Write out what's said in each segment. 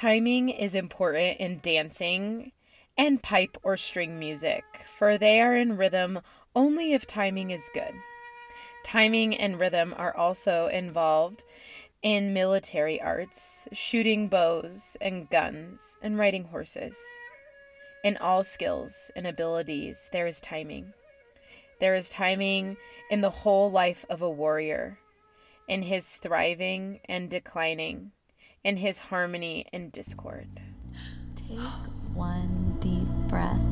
Timing is important in dancing and pipe or string music, for they are in rhythm only if timing is good. Timing and rhythm are also involved in military arts, shooting bows and guns, and riding horses. In all skills and abilities, there is timing. There is timing in the whole life of a warrior, in his thriving and declining, in his harmony and discord. Take one deep breath.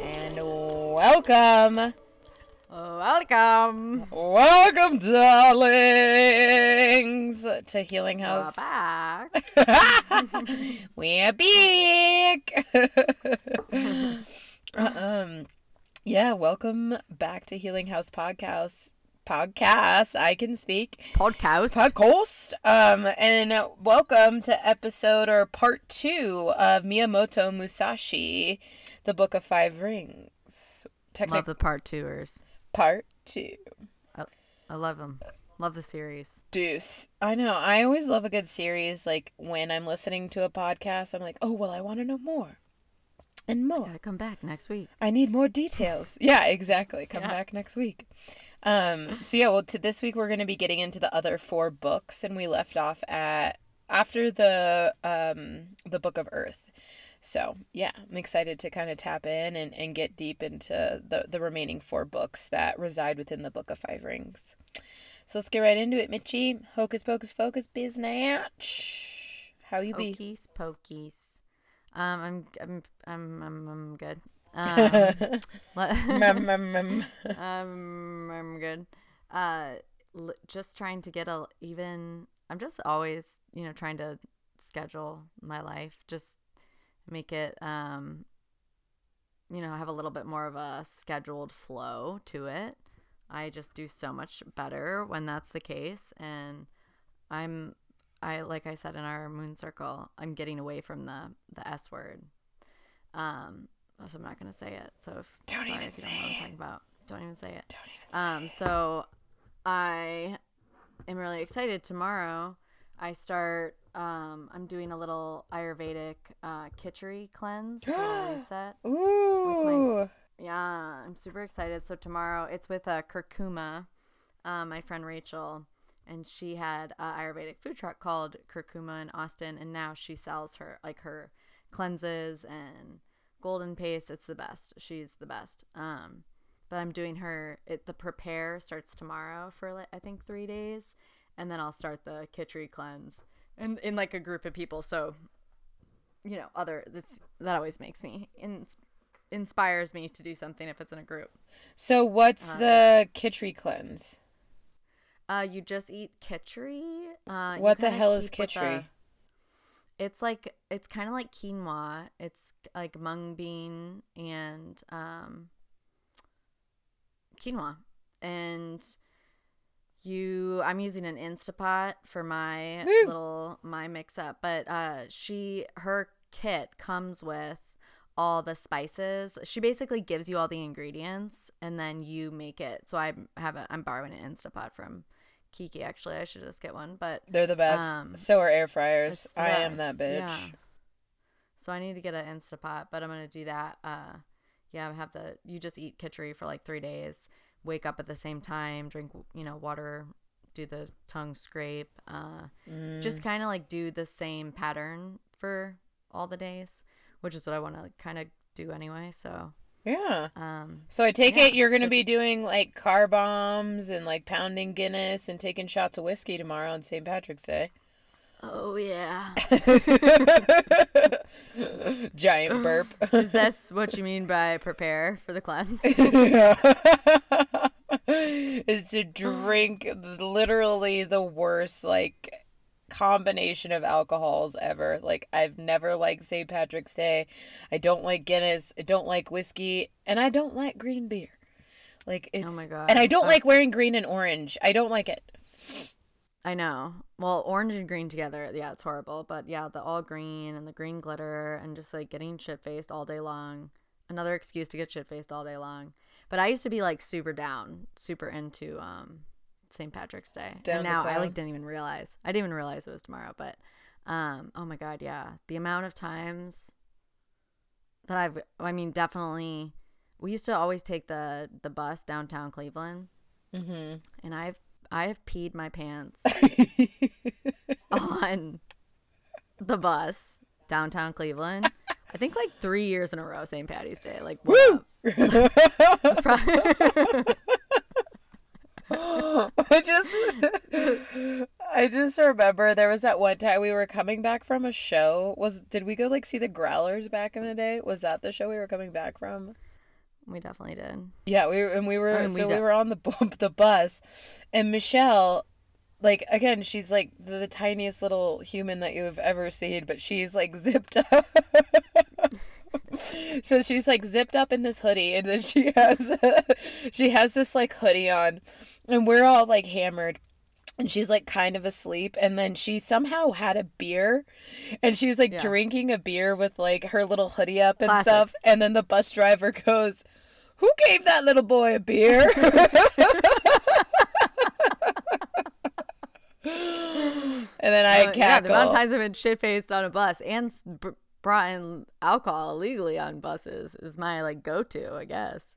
And welcome, Welcome. welcome, darlings, to Healing House. We're back. We're back. um, yeah, welcome back to Healing House Podcast. Podcast, I can speak. Podcast. Podcast. Um, and welcome to episode or part two of Miyamoto Musashi, the Book of Five Rings. Love the part twoers. Part two. I love them. Love the series. Deuce. I know. I always love a good series. Like when I'm listening to a podcast, I'm like, oh, well, I want to know more and more. Gotta come back next week. I need more details. yeah, exactly. Come Yeah. back next week. Um, so yeah, well, to this week we're going to be getting into the other four books, and we left off at after the um the Book of Earth. So yeah, I'm excited to kind of tap in and, and get deep into the the remaining four books that reside within the Book of Five Rings. So let's get right into it, Mitchie. Hocus pocus focus biznatch. How you be? Pokies, pokies. Um, I'm, I'm, I'm, I'm, I'm good. Um, um, I'm good. Uh, l- just trying to get a even. I'm just always, you know, trying to schedule my life. Just make it, um, you know, have a little bit more of a scheduled flow to it. I just do so much better when that's the case, and I'm, I like I said in our moon circle, I'm getting away from the the S word. Um, so I'm not gonna say it. So if Don't sorry even if you don't know say what I'm it. talking about. Don't even say it. Don't even say Um, so I am really excited. Tomorrow, I start. Um, I'm doing a little Ayurvedic uh, Kitchery cleanse, reset. Ooh. Yeah, I'm super excited. So tomorrow, it's with uh, Curcuma, uh, my friend Rachel, and she had a Ayurvedic food truck called Curcuma in Austin, and now she sells her like her cleanses and golden paste. It's the best. She's the best. Um, but I'm doing her. It the prepare starts tomorrow for like I think three days, and then I'll start the Kitchery cleanse, and in like a group of people. So, you know, other that's that always makes me in, inspires me to do something if it's in a group. So what's the Kitchery cleanse? Uh, you just eat kitchery. Uh, What the hell is with? It's like it's kind of like quinoa. It's like mung bean and um, quinoa, and you. I'm using an Instapot for my Woo. little my mix up, but uh, she her kit comes with all the spices. She basically gives you all the ingredients, and then you make it. So I have a. I'm borrowing an Instapot from Kiki. Actually, I should just get one, but They're the best. Um, so are air fryers. I am that bitch. yeah. So I need to get an Instapot, but I'm gonna do that. Uh, yeah, I have the. You just eat kitchery for like three days. Wake up at the same time. Drink, you know, water. Do the tongue scrape. Uh, Mm. just kind of like do the same pattern for all the days, which is what I want to kind of do anyway. So, Yeah. um, So I take Yeah, it you're gonna so- be doing like car bombs and like pounding Guinness and taking shots of whiskey tomorrow on St. Patrick's Day. oh yeah, Giant burp. is this what you mean by prepare for the cleanse? Is to drink literally the worst like combination of alcohols ever. Like I've never liked St. Patrick's Day. I don't like Guinness. I don't like whiskey, and I don't like green beer. Like it's Oh my God. and I don't Uh, like wearing green and orange. I don't like it. I know. Well, orange and green together, yeah, it's horrible. But yeah, the all green and the green glitter and just like getting shit faced all day long. Another excuse to get shit faced all day long. But I used to be like super down, super into um St. Patrick's Day. Down and the now I like didn't even realize. I didn't even realize it was tomorrow, but um oh my god, yeah. The amount of times that I've I mean, definitely we used to always take the the bus downtown Cleveland Mm-hmm. and I've I've peed my pants on the bus downtown Cleveland. I think like three years in a row, St. Patty's Day. Like, what up? It's prob- I just I just remember there was that one time we were coming back from a show. Was did we go like see the Growlers back in the day? Was that the show we were coming back from? we definitely did. Yeah, we were, and we were I mean, so we, de- were on the bu- the bus, and Michelle, like again, she's like the, the tiniest little human that you've ever seen, but she's like zipped up. so she's like zipped up in this hoodie, and then she has she has this like hoodie on, and we're all like hammered. And she's like kind of asleep, and then she somehow had a beer, and she's like Yeah. drinking a beer with like her little hoodie up and Classic. stuff. And then the bus driver goes, who gave that little boy a beer? and then I Uh, yeah, the cackle. amount of times I've been shit faced on a bus and brought in alcohol illegally on buses is my like go to, I guess.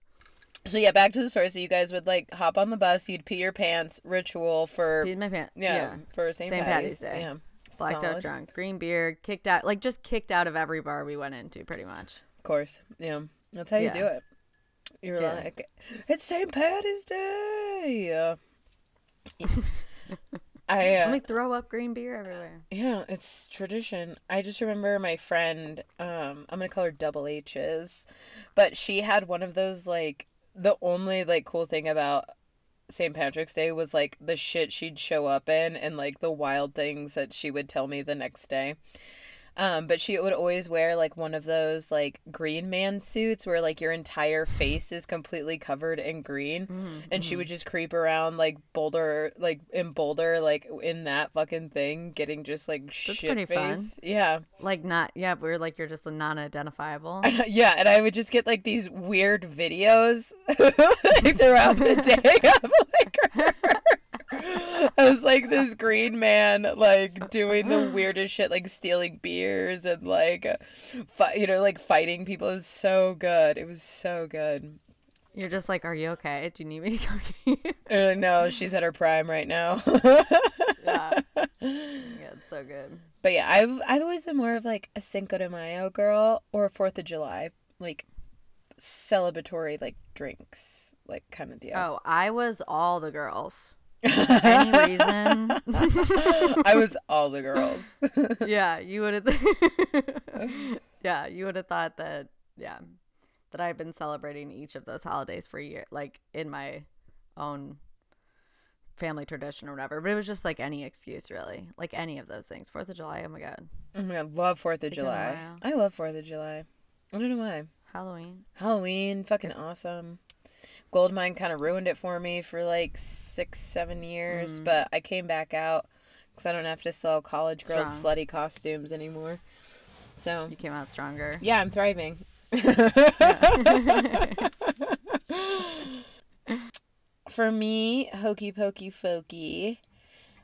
so yeah, back to the story. So you guys would like hop on the bus, you'd pee your pants, ritual for Peed my pants. yeah, yeah. for St. Patty's, Patty's Day. Yeah, Blacked out drunk, green beer, kicked out, like just kicked out of every bar we went into, pretty much. Of course, yeah, that's how you do it. You're Yeah. like, it's St. Patty's Day. Yeah. I uh, Let me throw up green beer everywhere. Yeah, it's tradition. I just remember my friend, um, I'm gonna call her Double H's, but she had one of those like the only like cool thing about St. Patrick's Day was like the shit she'd show up in and like the wild things that she would tell me the next day. Um, but she would always wear like one of those like green man suits where like your entire face is completely covered in green and she would just creep around like Boulder like in Boulder like in that fucking thing getting just like shit fun. Yeah. Like not, yeah, we're like you're just non-identifiable. yeah, and I would just get like these weird videos like, throughout the day of like her. I was like this green man, like doing the weirdest shit, like stealing beers and like, fi- you know, like fighting people. It was so good. It was so good. You're just like, are you okay? Do you need me to come get you? Uh, no, she's at her prime right now. yeah. Yeah, it's so good. but yeah, I've I've always been more of like a Cinco de Mayo girl or Fourth of July, like celebratory like drinks, like kind of deal. Oh, I was all the girls. Any reason? I was all the girls. yeah, you would have. yeah, you would have thought that. Yeah, that I've been celebrating each of those holidays for a year, like in my own family tradition or whatever. But it was just like any excuse, really, like any of those things. Fourth of July. Oh my god, oh my god, love Fourth of July. I love Fourth of July. I don't know why. Halloween. Halloween, fucking awesome. Goldmine kind of ruined it for me for like six, seven years, Mm. but I came back out because I don't have to sell college girls Strong. slutty costumes anymore. So You came out stronger. yeah, I'm thriving. For me, hokey pokey folky.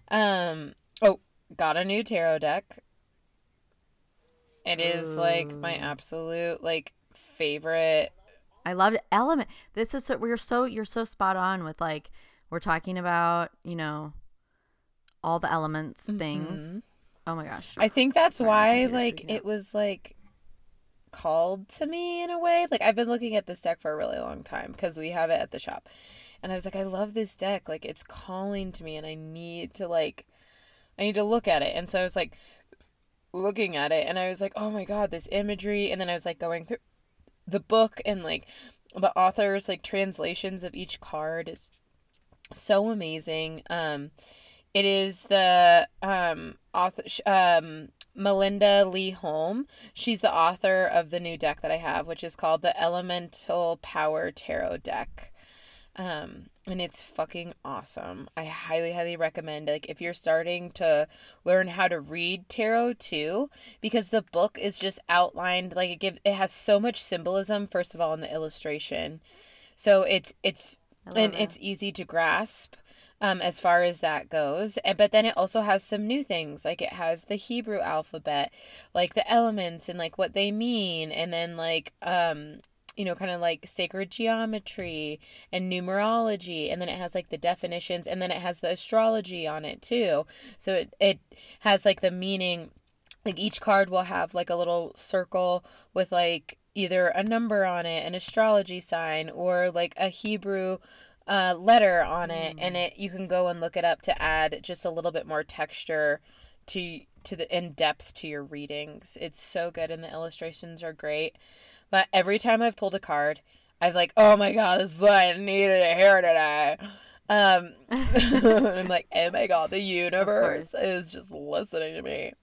Um. Oh, got a new tarot deck. It is like my absolute like favorite. I loved element. This is so we're so you're so spot on with like we're talking about you know all the elements things. Mm-hmm. Oh my gosh. I think that's Sorry, why like it was like called to me in a way. Like I've been looking at this deck for a really long time because we have it at the shop. And I was like, I love this deck. Like it's calling to me and I need to like I need to look at it. And so I was like looking at it and I was like, oh my god, this imagery and then I was like going through the book and like the author's like translations of each card is so amazing. Um it is the um author um Melinda Lee Holm. She's the author of the new deck that I have, which is called the Elemental Power Tarot deck. Um and it's fucking awesome. I highly, highly recommend. Like, if you're starting to learn how to read tarot too, because the book is just outlined. Like, it give it has so much symbolism. First of all, in the illustration, so it's it's and it. it's easy to grasp. Um, as far as that goes, and but then it also has some new things, like it has the Hebrew alphabet, like the elements and like what they mean, and then like um you know, kind of like sacred geometry and numerology. And then it has like the definitions and then it has the astrology on it too. So it, it has like the meaning, like each card will have like a little circle with like either a number on it, an astrology sign, or like a Hebrew uh, letter on it. And it you can go and look it up to add just a little bit more texture to to the in depth to your readings. It's so good and the illustrations are great. But every time I've pulled a card, I've like, oh my god, this is what I needed to hear today. Um, I'm like, oh my god, the universe is just listening to me.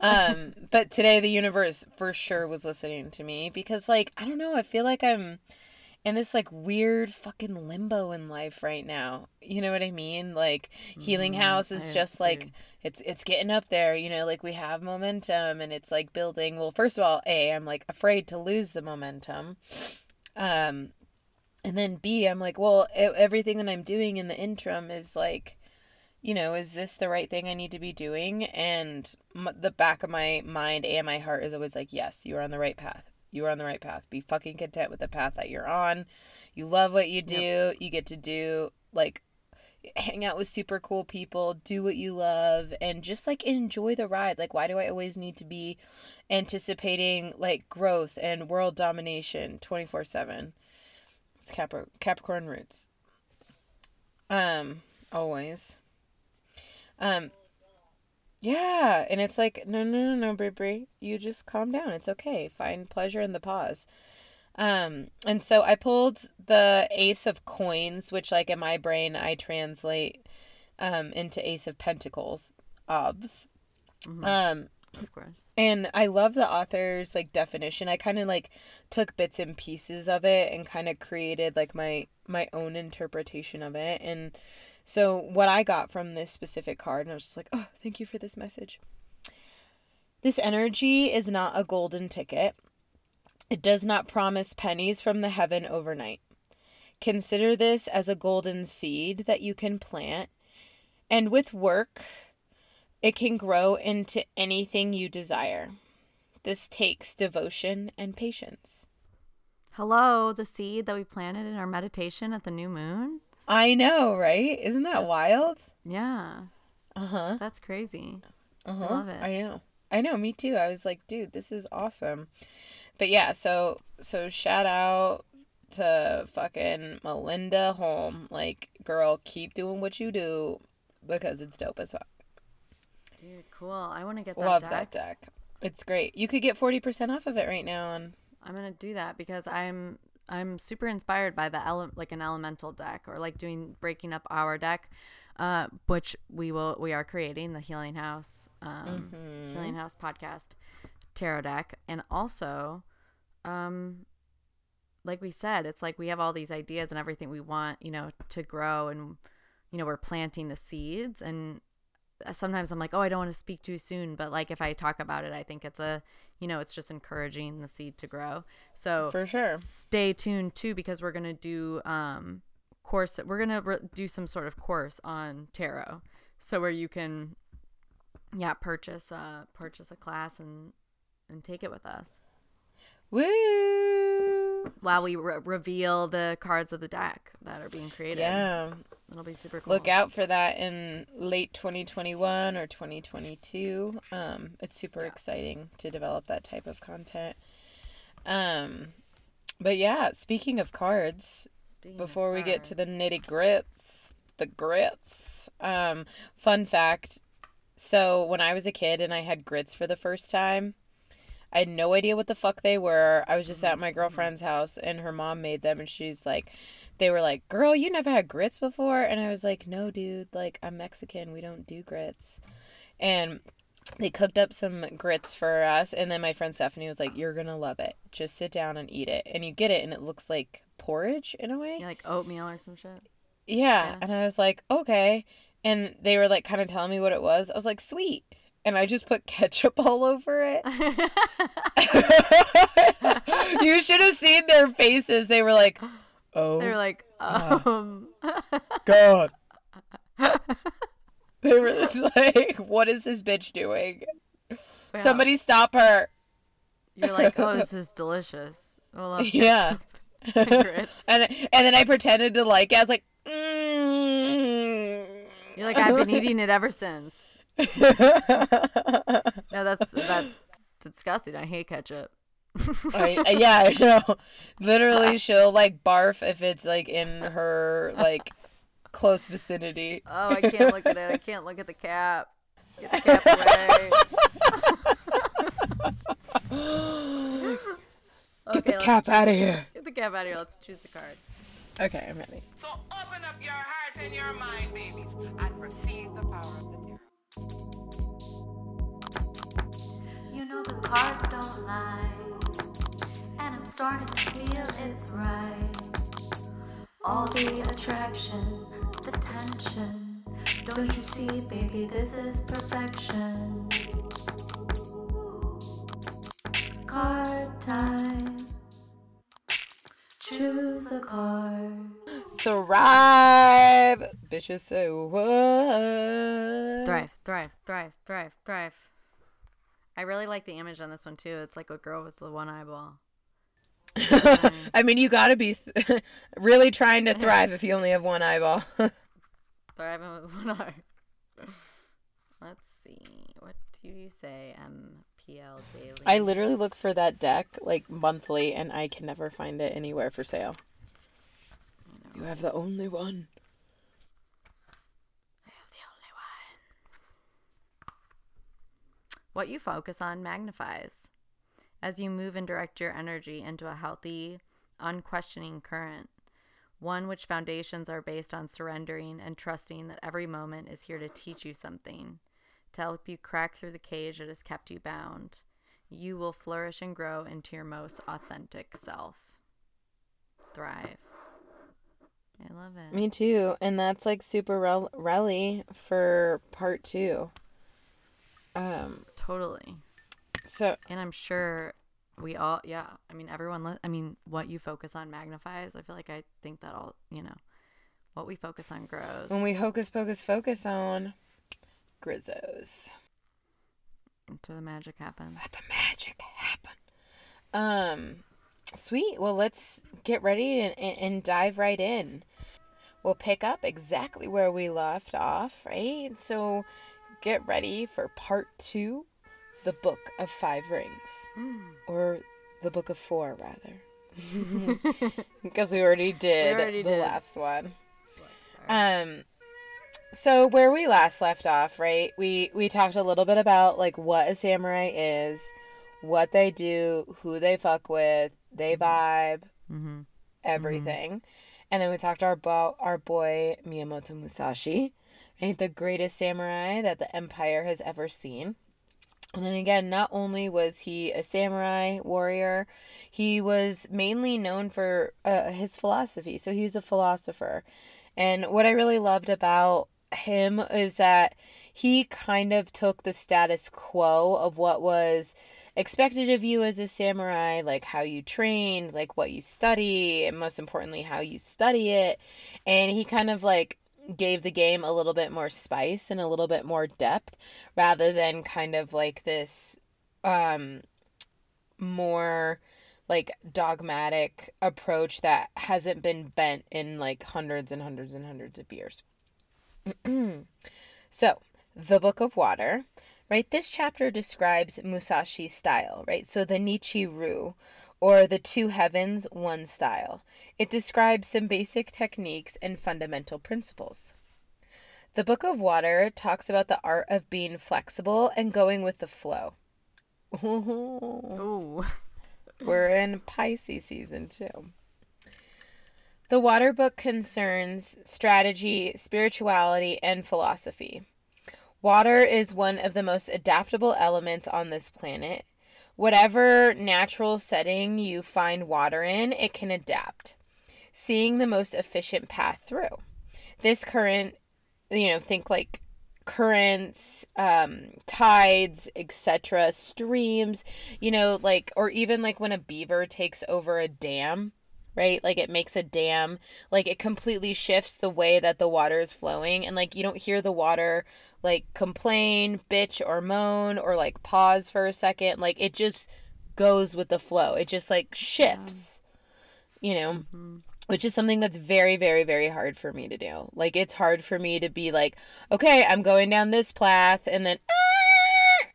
Um, but today the universe for sure was listening to me because, like, I don't know, I feel like I'm in this like weird fucking limbo in life right now. You know what I mean? Like Healing House is just like it's it's getting up there, you know, like we have momentum and it's like building. Well, first of all, A, I'm like afraid to lose the momentum. Um and then B, I'm like, well, everything that I'm doing in the interim is like you know, is this the right thing I need to be doing? And m- the back of my mind and my heart is always like, yes, you are on the right path. You are on the right path. Be fucking content with the path that you're on. You love what you do. You get to do like hang out with super cool people, do what you love, and just like enjoy the ride. Like, why do I always need to be anticipating like growth and world domination 24 7? It's Capri- Capricorn roots. Um, always. Um, yeah, and it's like, no, no, no, no, Brie, you just calm down. It's okay. Find pleasure in the pause. Um, and so I pulled the Ace of Coins, which, like, in my brain, I translate um, into Ace of Pentacles, obs. Um, Of course. and I love the author's like definition. I kind of like took bits and pieces of it and kind of created like my my own interpretation of it. And so what I got from this specific card, and I was just like, oh, thank you for this message. This energy is not a golden ticket. It does not promise pennies from the heaven overnight. Consider this as a golden seed that you can plant, and with work, it can grow into anything you desire. This takes devotion and patience. Hello, the seed that we planted in our meditation at the new moon. I know, right? Isn't that wild? Yeah, Uh huh. that's crazy. Uh huh. love it. I know. I know. Me too. I was like, dude, this is awesome. But yeah, so so shout out to fucking Melinda Holm. Like, girl, keep doing what you do because it's dope as fuck. Dude, cool. I want to get that Love deck. that deck. It's great. You could get forty percent off of it right now And... I'm gonna do that because I'm I'm super inspired by the ele- like an elemental deck or like doing breaking up our deck, uh, which we will we are creating the Healing House um, Healing House podcast tarot deck, and also, um, like we said, it's like we have all these ideas and everything we want you know to grow, and you know we're planting the seeds and sometimes I'm like, oh, I don't want to speak too soon, but like if I talk about it, I think it's a, you know, it's just encouraging the seed to grow. So for sure. stay tuned too because we're gonna do um course. We're gonna re- do some sort of course on tarot, so where you can, yeah, purchase uh purchase a class and and take it with us Woo! While we re- reveal the cards of the deck that are being created. Yeah. it'll be super cool. Look out for that in late 2021 or 2022. Um, it's super exciting to develop that type of content. Um, but yeah, speaking of cards, Speaking of before we get to the nitty grits, the grits. Um, fun fact. So when I was a kid and I had grits for the first time, I had no idea what the fuck they were. I was just at my mm-hmm. girlfriend's house and her mom made them and she's like they were like, "Girl, you never had grits before?" And I was like, "No, dude, like I'm Mexican. We don't do grits." And they cooked up some grits for us and then my friend Stephanie was like, "You're going to love it. Just sit down and eat it." And you get it and it looks like porridge in a way. Yeah, like oatmeal or some shit. Yeah. Yeah. And I was like, okay. And they were like kind of telling me what it was. I was like, sweet. And I just put ketchup all over it. you should have seen their faces. They were like, oh, They're like, um, God. they were just like, what is this bitch doing? yeah. Somebody stop her. You're like, oh, this is delicious. Yeah. and and and then I pretended to like it. I was like, mm. You're like, I've been eating it ever since. No, that's that's disgusting. I hate ketchup. I, I- yeah, I know. Literally, she'll like barf if it's like in her like close vicinity. Oh, I can't look at it. I can't look at the cap. Get the cap away. Get Okay, the cap out of here. Get the cap out of here. Let's choose a card. Okay, I'm ready. So open up your heart and your mind, babies, and receive the power of the tarot. You know the cards don't lie, and I'm starting to feel it's right. All the attraction, the tension. Don't you see, baby, this is perfection. Card time. Choose a card. Thrive, bitches say what? Thrive, thrive, thrive, thrive, thrive. I really like the image on this one too. It's like a girl with the one eyeball. I mean, you gotta be th- really trying to thrive if you only have one eyeball. Thriving with one eye. Let's see. What do you say, MPL Daily? I literally look for that deck like monthly, and I can never find it anywhere for sale. You have the only one. the only one. What you focus on magnifies. As you move and direct your energy into a healthy, unquestioning current, one which foundations are based on surrendering and trusting that every moment is here to teach you something, to help you crack through the cage that has kept you bound. You will flourish and grow into your most authentic self. Thrive. I love it. Me too, and that's like super rel- relly for part two. Um, Totally. so And I'm sure we all, yeah. I mean, everyone, li- I mean, what you focus on magnifies. I feel like I think that all, you know, what we focus on grows. when we hocus pocus focus on Grizzos, Until the magic happens. let the magic happen. Um, sweet. Well, let's get ready and, and, dive right in. We'll pick up exactly where we left off, right? So get ready for part two, the Book of Five Rings, or the Book of Four, rather, because we already did already the did. last one. Um, so where we last left off, right? We we talked a little bit about like what a samurai is, what they do, who they fuck with, they vibe, Mm-hmm. everything. And then we talked about our boy Miyamoto Musashi, right? The greatest samurai that the empire has ever seen. And then again, not only was he a samurai warrior, he was mainly known for uh, his philosophy. So he was a philosopher. And what I really loved about him is that he kind of took the status quo of what was expected of you as a samurai, like how you trained, like what you study, and most importantly, how you study it. And he kind of like gave the game a little bit more spice and a little bit more depth rather than kind of like this um more like dogmatic approach that hasn't been bent in like hundreds and hundreds and hundreds of years. so, the Book of Water, right? This chapter describes Musashi's style, right? So, the Nichiru, or the two heavens, one style. It describes some basic techniques and fundamental principles. The Book of Water talks about the art of being flexible and going with the flow. Ooh. We're in Pisces season too. The water book concerns strategy, spirituality, and philosophy. Water is one of the most adaptable elements on this planet. Whatever natural setting you find water in, it can adapt, seeing the most efficient path through. this current, you know, think like currents, um, tides, etc., streams, you know, like, or even like when a beaver takes over a dam, right? Like it makes a dam, like it completely shifts the way that the water is flowing. And like you don't hear the water like complain, bitch, or moan, or like pause for a second. Like it just goes with the flow, it just like shifts, you know? Mm-hmm. which is something that's very very very hard for me to do like it's hard for me to be like okay i'm going down this path and then "Ah!"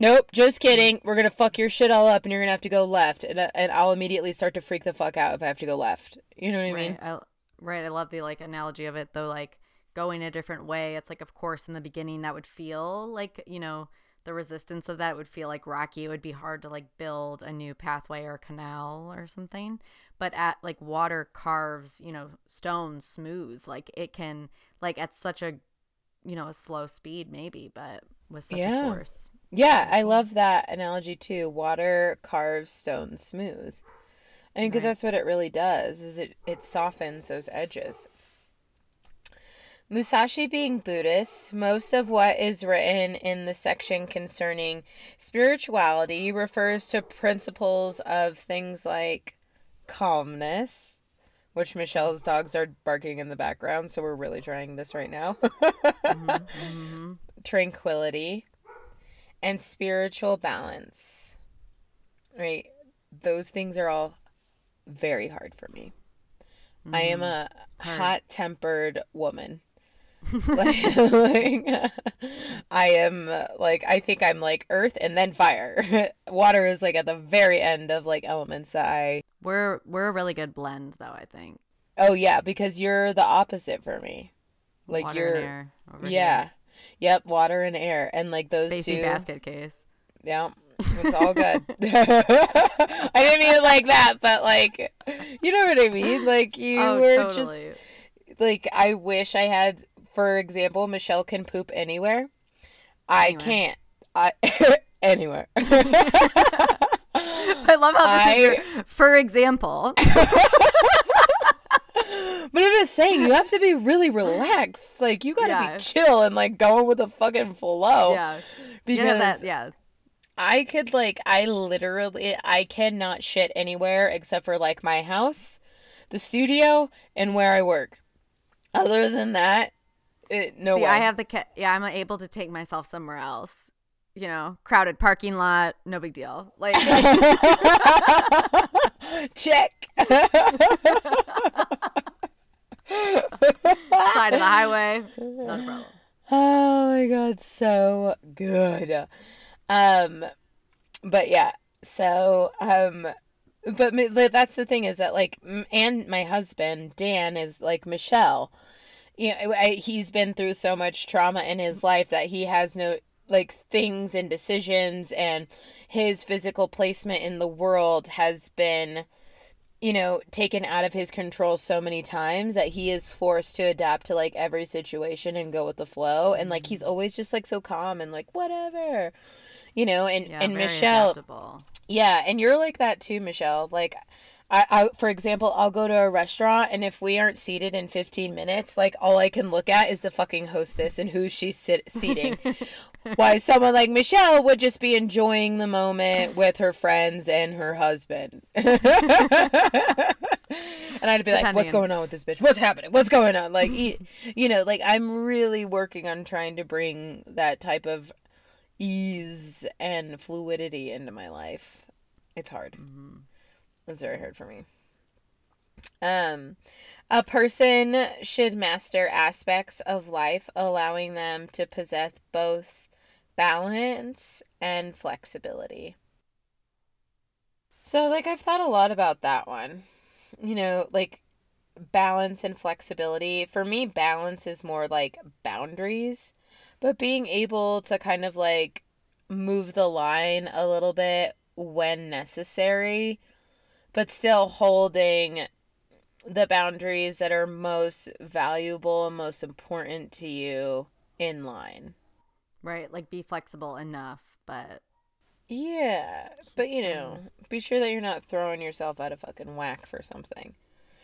nope just kidding we're gonna fuck your shit all up and you're gonna have to go left and, uh, and i'll immediately start to freak the fuck out if i have to go left you know what i mean I, right. I love the like analogy of it though, like going a different way. It's like, of course, in the beginning that would feel like, you know, the resistance of that would feel like rocky. It would be hard to like build a new pathway or canal or something. But at like water carves, you know, stone smooth. Like it can, like at such a, you know, a slow speed maybe, but with such Yeah. a force. yeah i love that analogy too water carves stone smooth i mean because Right. that's what it really does is it it softens those edges Musashi being Buddhist, most of what is written in the section concerning spirituality refers to principles of things like calmness, which Michelle's dogs are barking in the background, so we're really trying this right now. Mm-hmm. Mm-hmm. Tranquility and spiritual balance. Right? Those things are all very hard for me. I am mm-hmm. a hot tempered woman. Like, like, I am like I think I'm like earth and then fire. Water is like at the very end of like elements that I We're we're a really good blend though, I think. Oh yeah, because you're the opposite for me. Like Water you're and air over yeah. here. Yep, water and air and like those Spacey two basket case. Yeah. It's all good. I didn't mean it like that, but like you know what I mean? Like you oh, were totally. just like I wish I had for example, Michelle can poop anywhere. I Anywhere. can't. I anywhere. I love how this is your, for example. But I'm just saying, you have to be really relaxed. Like you gotta Yeah. be chill and like going with the fucking flow. yeah. Because yeah, that, yeah. I could like I literally I cannot shit anywhere except for like my house, the studio, and where I work. Other than that, it, no See, way. I have the ca- yeah. I'm able to take myself somewhere else. You know, crowded parking lot, no big deal. Like, check. side of the highway, not a problem. Oh my god, so good. Um but yeah, so um but that's the thing is that like and my husband Dan is like Michelle. You know, I, he's been through so much trauma in his life that he has no like things and decisions and his physical placement in the world has been you know, taken out of his control so many times that he is forced to adapt to like every situation and go with the flow. And like Mm-hmm. he's always just like so calm and like whatever, you know. And Yeah, and Michelle, adaptable. yeah, and you're like that too, Michelle. Like, I, I, for example, I'll go to a restaurant, and if we aren't seated in 15 minutes, like all I can look at is the fucking hostess and who she's sit- seating. Why someone like Michelle would just be enjoying the moment with her friends and her husband. and I'd be like, what's going on with this bitch? What's happening? What's going on? Like, you know, like I'm really working on trying to bring that type of ease and fluidity into my life. It's hard. Mm-hmm. It's very hard for me. Um, a person should master aspects of life, allowing them to possess both balance and flexibility. So, like, I've thought a lot about that one. You know, like balance and flexibility. For me, balance is more like boundaries, but being able to kind of like move the line a little bit when necessary, but still holding the boundaries that are most valuable and most important to you in line. Right, like be flexible enough, but Yeah, but you know, be sure that you're not throwing yourself out of fucking whack for something.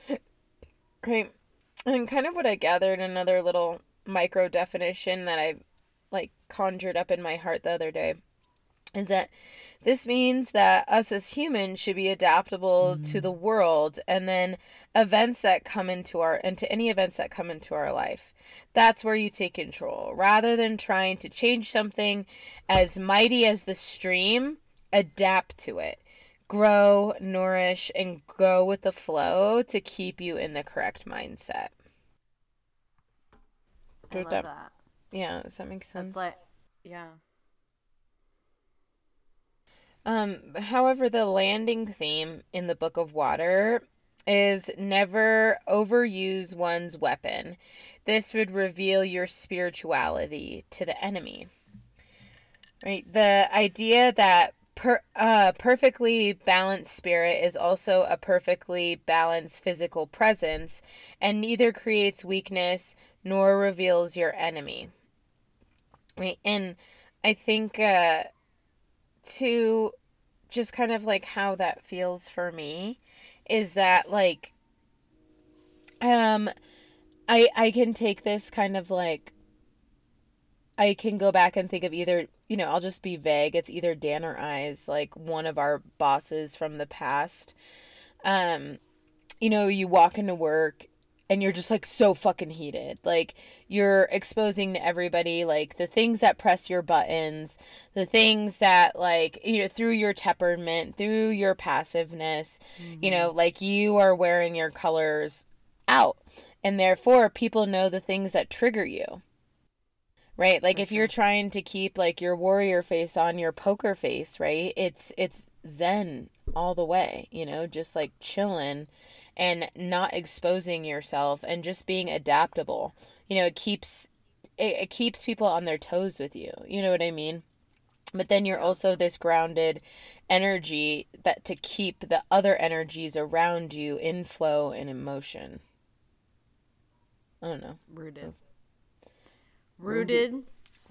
Right? and kind of what I gathered, another little micro definition that I like conjured up in my heart the other day is that this means that us as humans should be adaptable to mm. the world and then events that come into our into any events that come into our life. That's where you take control. Rather than trying to change something as mighty as the stream adapt to it. Grow nourish and go with the flow to keep you in the correct mindset. I love that- that. yeah does that make sense? like, yeah. Um, however, the landing theme in the Book of Water is never overuse one's weapon. This would reveal your spirituality to the enemy. Right? The idea that per, uh, perfectly balanced spirit is also a perfectly balanced physical presence, and neither creates weakness nor reveals your enemy. Right? And I think uh, to just kind of like how that feels for me is that like um I I can take this kind of like I can go back and think of either you know, I'll just be vague. It's either Dan or I's like one of our bosses from the past. Um you know, you walk into work and you're just like so fucking heated. Like you're exposing to everybody like the things that press your buttons, the things that like you know through your temperament, through your passiveness, you know, mm-hmm. like you are wearing your colors out. And therefore people know the things that trigger you. Right? Like if you're trying to keep like your warrior face on your poker face, right? It's it's zen all the way, you know, just like chilling and not exposing yourself and just being adaptable. You know, it keeps it, it keeps people on their toes with you. You know what I mean? But then you're also this grounded energy that to keep the other energies around you in flow and in motion. I don't know. Rooted. Rooted,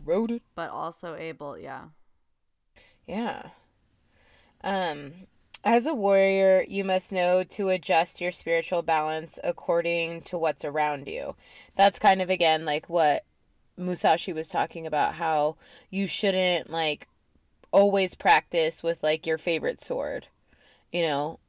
Rooted. but also able, yeah. Yeah. Um, as a warrior, you must know to adjust your spiritual balance according to what's around you. That's kind of again like what Musashi was talking about how you shouldn't like always practice with like your favorite sword. You know,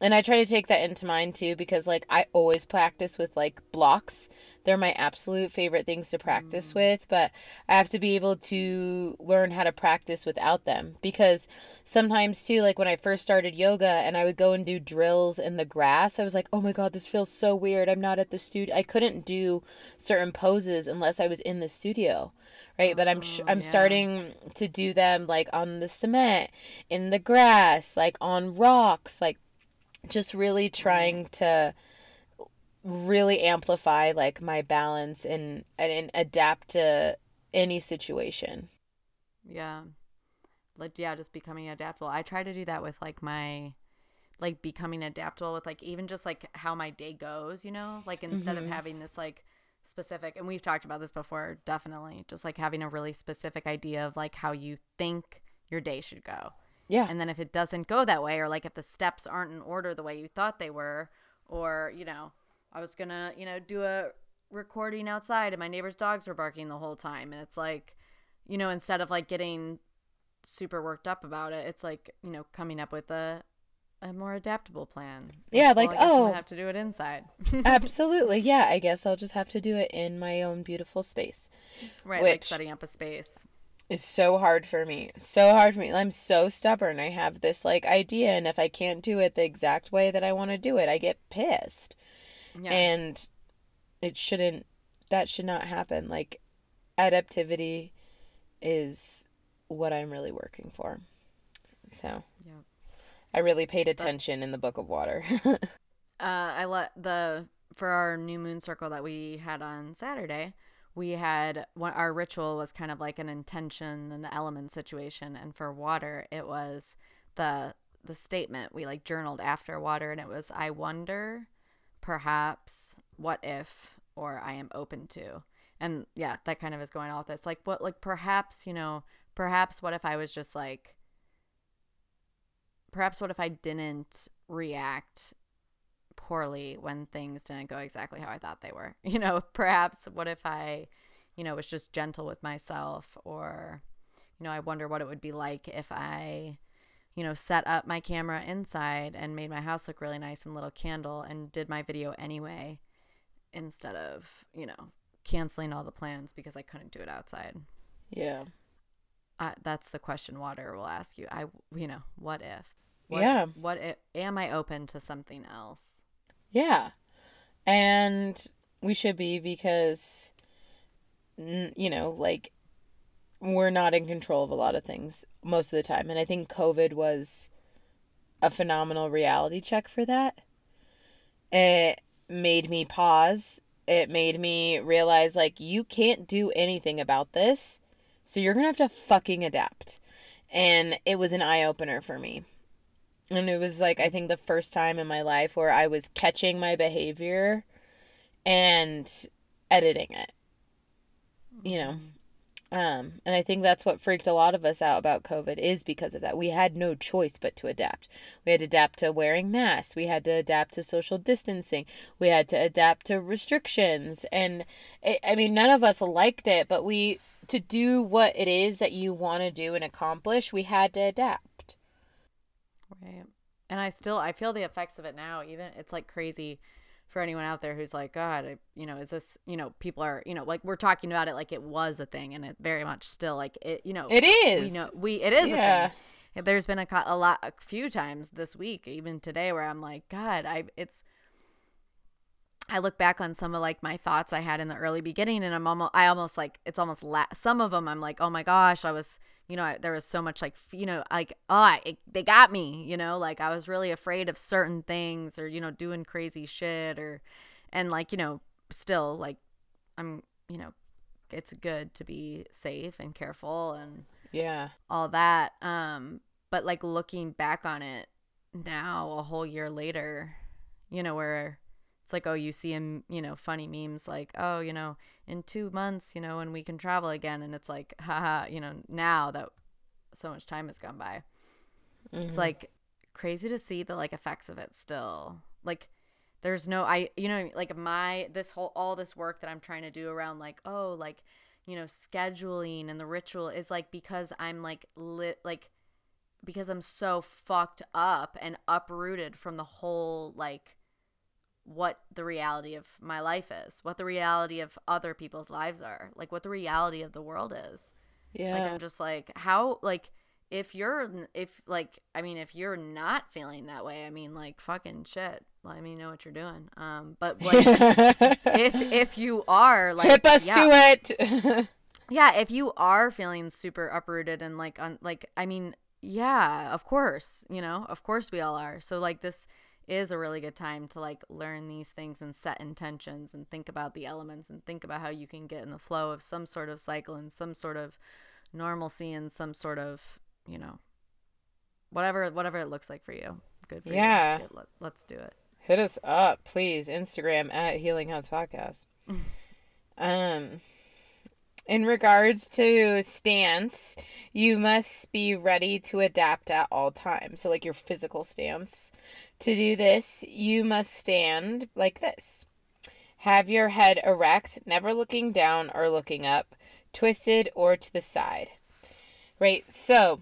and I try to take that into mind too because like I always practice with like blocks. They're my absolute favorite things to practice mm. with, but I have to be able to learn how to practice without them because sometimes too like when I first started yoga and I would go and do drills in the grass, I was like, "Oh my god, this feels so weird. I'm not at the studio. I couldn't do certain poses unless I was in the studio." Right? But I'm sh- oh, I'm yeah. starting to do them like on the cement, in the grass, like on rocks, like just really mm. trying to really amplify like my balance and and adapt to any situation. Yeah. Like yeah, just becoming adaptable. I try to do that with like my like becoming adaptable with like even just like how my day goes, you know? Like instead of mm-hmm. having this like specific and we've talked about this before, definitely. Just like having a really specific idea of like how you think your day should go. Yeah. And then if it doesn't go that way, or like if the steps aren't in order the way you thought they were, or, you know, I was gonna, you know, do a recording outside and my neighbor's dogs were barking the whole time. And it's like, you know, instead of like getting super worked up about it, it's like, you know, coming up with a a more adaptable plan. Yeah, like, I oh. have to do it inside. Absolutely. Yeah, I guess I'll just have to do it in my own beautiful space. right, like setting up a space. It's so hard for me. So hard for me. I'm so stubborn. I have this like idea and if I can't do it the exact way that I want to do it, I get pissed. Yeah. And it shouldn't that should not happen. Like adaptivity is what I'm really working for. So, yeah. I really paid attention in the book of water. uh, I let the for our new moon circle that we had on Saturday, we had one our ritual was kind of like an intention and the element situation, and for water it was the the statement we like journaled after water, and it was I wonder, perhaps, what if, or I am open to, and yeah, that kind of is going on with it. Like what like perhaps you know perhaps what if I was just like perhaps what if I didn't react poorly when things didn't go exactly how I thought they were. You know, perhaps what if I, you know, was just gentle with myself or, you know, I wonder what it would be like if I, you know, set up my camera inside and made my house look really nice and little candle and did my video anyway instead of, you know, canceling all the plans because I couldn't do it outside. Yeah. Uh, that's the question Water will ask you. I, you know, what if? What, Yeah. What if, am I open to something else? Yeah. And we should be because, you know, like, we're not in control of a lot of things most of the time. And I think COVID was a phenomenal reality check for that. It made me pause. It made me realize, like, you can't do anything about this. So you're going to have to fucking adapt. And it was an eye opener for me. And it was like, I think the first time in my life where I was catching my behavior and editing it. You know? Mm-hmm. Um, and I think that's what freaked a lot of us out about COVID is because of that. We had no choice but to adapt. We had to adapt to wearing masks. We had to adapt to social distancing. We had to adapt to restrictions. And it, I mean, none of us liked it, but we, to do what it is that you want to do and accomplish, we had to adapt. Right. And I still I feel the effects of it now. Even it's like crazy for anyone out there who's like, God, I, you know, is this, you know, people are, you know, like we're talking about it like it was a thing, and it very much still like it, you know, It is. You know we it is Yeah. a thing. There's been a, a lot, a few times this week, even today, where I'm like, God, I it's. I look back on some of like my thoughts I had in the early beginning, and I'm almost, I almost like it's almost la- some of them I'm like, oh my gosh, I was, you know, I, there was so much like, you know, like oh, I, it, they got me, you know, like I was really afraid of certain things or you know doing crazy shit or, and like you know, still like, I'm, you know, it's good to be safe and careful and Yeah. all that. Um, but like looking back on it now, a whole year later, you know, where it's like, oh, you see him, you know, funny memes like, oh, you know, in two months, you know, and we can travel again, and it's like, haha, you know, now that so much time has gone by, it's mm-hmm. like crazy to see the like effects of it still. Like, there's no, I, you know, like my this whole all this work that I'm trying to do around like, oh, like you know scheduling and the ritual is like because i'm like lit like because i'm so fucked up and uprooted from the whole like what the reality of my life is what the reality of other people's lives are like what the reality of the world is Yeah. like i'm just like how like if you're if like i mean if you're not feeling that way i mean like fucking shit let me know what you're doing um but like if if you are like Hip us yeah, to it. yeah if you are feeling super uprooted and like on like i mean yeah of course you know of course we all are so like this is a really good time to like learn these things and set intentions and think about the elements and think about how you can get in the flow of some sort of cycle and some sort of normalcy and some sort of you know whatever whatever it looks like for you good for Yeah. you Good, let, let's do it Hit us up, please. Instagram at Healing House Podcast. um, in regards to stance, you must be ready to adapt at all times. So, like your physical stance. To do this, you must stand like this. Have your head erect, never looking down or looking up, twisted or to the side. Right. So,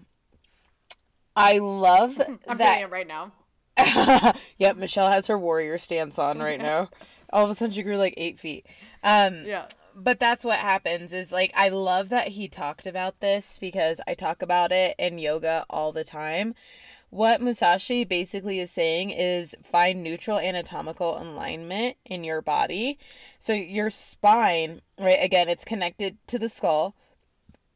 I love i'm that. doing it right now yep, Michelle has her warrior stance on right now. All of a sudden, she grew like eight feet. Um, yeah but that's what happens. Is like I love that he talked about this because I talk about it in yoga all the time. What Musashi basically is saying is find neutral anatomical alignment in your body. So your spine, right? Again, it's connected to the skull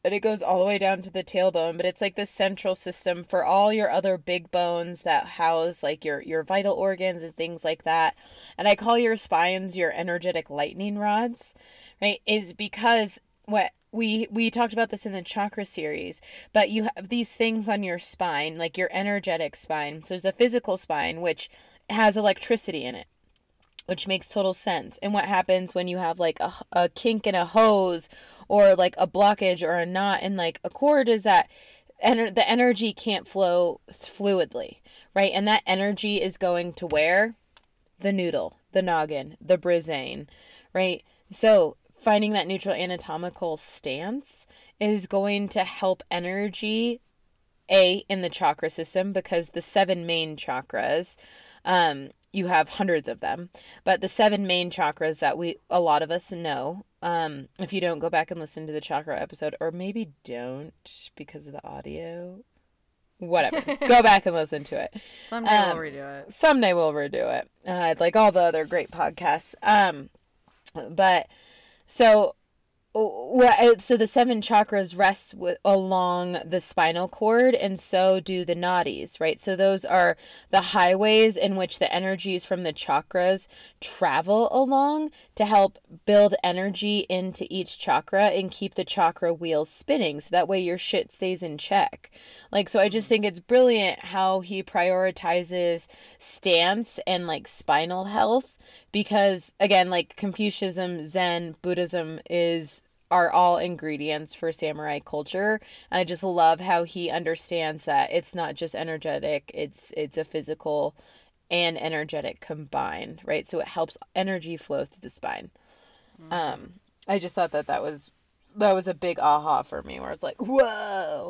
but it goes all the way down to the tailbone but it's like the central system for all your other big bones that house like your your vital organs and things like that and i call your spines your energetic lightning rods right is because what we we talked about this in the chakra series but you have these things on your spine like your energetic spine so there's the physical spine which has electricity in it which makes total sense. And what happens when you have like a, a kink in a hose or like a blockage or a knot in like a cord is that ener- the energy can't flow fluidly, right? And that energy is going to where? the noodle, the noggin, the brisane, right? So finding that neutral anatomical stance is going to help energy a in the chakra system because the seven main chakras um you have hundreds of them but the seven main chakras that we a lot of us know um if you don't go back and listen to the chakra episode or maybe don't because of the audio whatever. Go back and listen to it. Someday Um, we'll redo it. someday we'll redo it. Uh, like all the other great podcasts. Um but so Oh, wh- so the seven chakras rest along the spinal cord and so do the nadis right? So those are the highways in which the energies from the chakras travel along to help build energy into each chakra and keep the chakra wheels spinning so that way your shit stays in check. Like so i just think it's brilliant how he prioritizes stance and like spinal health because again like confucianism zen buddhism is are all ingredients for samurai culture and i just love how he understands that it's not just energetic it's it's a physical and energetic combined right? So it helps energy flow through the spine. Um i just thought that that was that was a big aha for me where it's like whoa!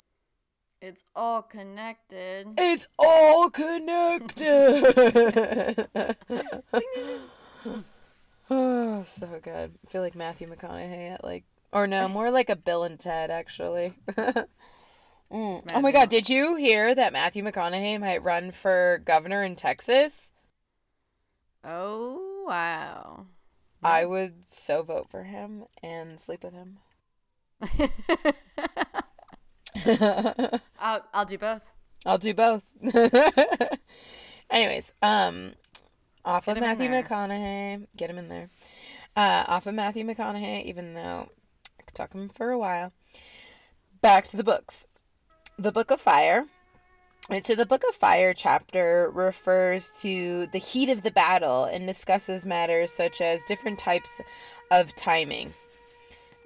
It's all connected. it's all connected. Oh so good. I feel like matthew mcconaughey at like or no more like a bill and ted actually Mm. Oh my god, did you hear that Matthew McConaughey might run for governor in Texas? Oh wow. I would so vote for him and sleep with him. I'll I'll do both. I'll do both. Anyways, um off of Get in Matthew. McConaughey, get him in there. Uh off of Matthew McConaughey, even though I could talk for a while. Back to the books. The Book of Fire. Right, so the Book of Fire chapter refers to the heat of the battle and discusses matters such as different types of timing.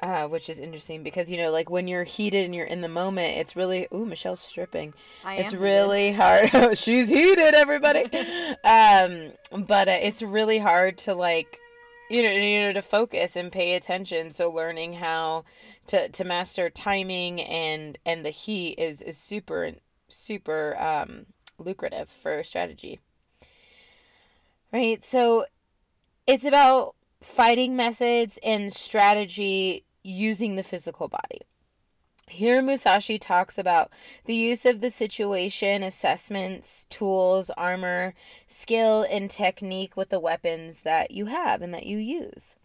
Uh, which is interesting because you know, like when you're heated and you're in the moment, it's really ooh, Michelle's stripping. I it's am really hard. She's heated, everybody. um, but uh, it's really hard to like, you know, you know, to focus and pay attention. So learning how to to master timing and and the heat is is super super um lucrative for strategy. Right? So it's about fighting methods and strategy using the physical body. Here, Musashi talks about the use of the situation, assessments, tools, armor, skill, and technique with the weapons that you have and that you use.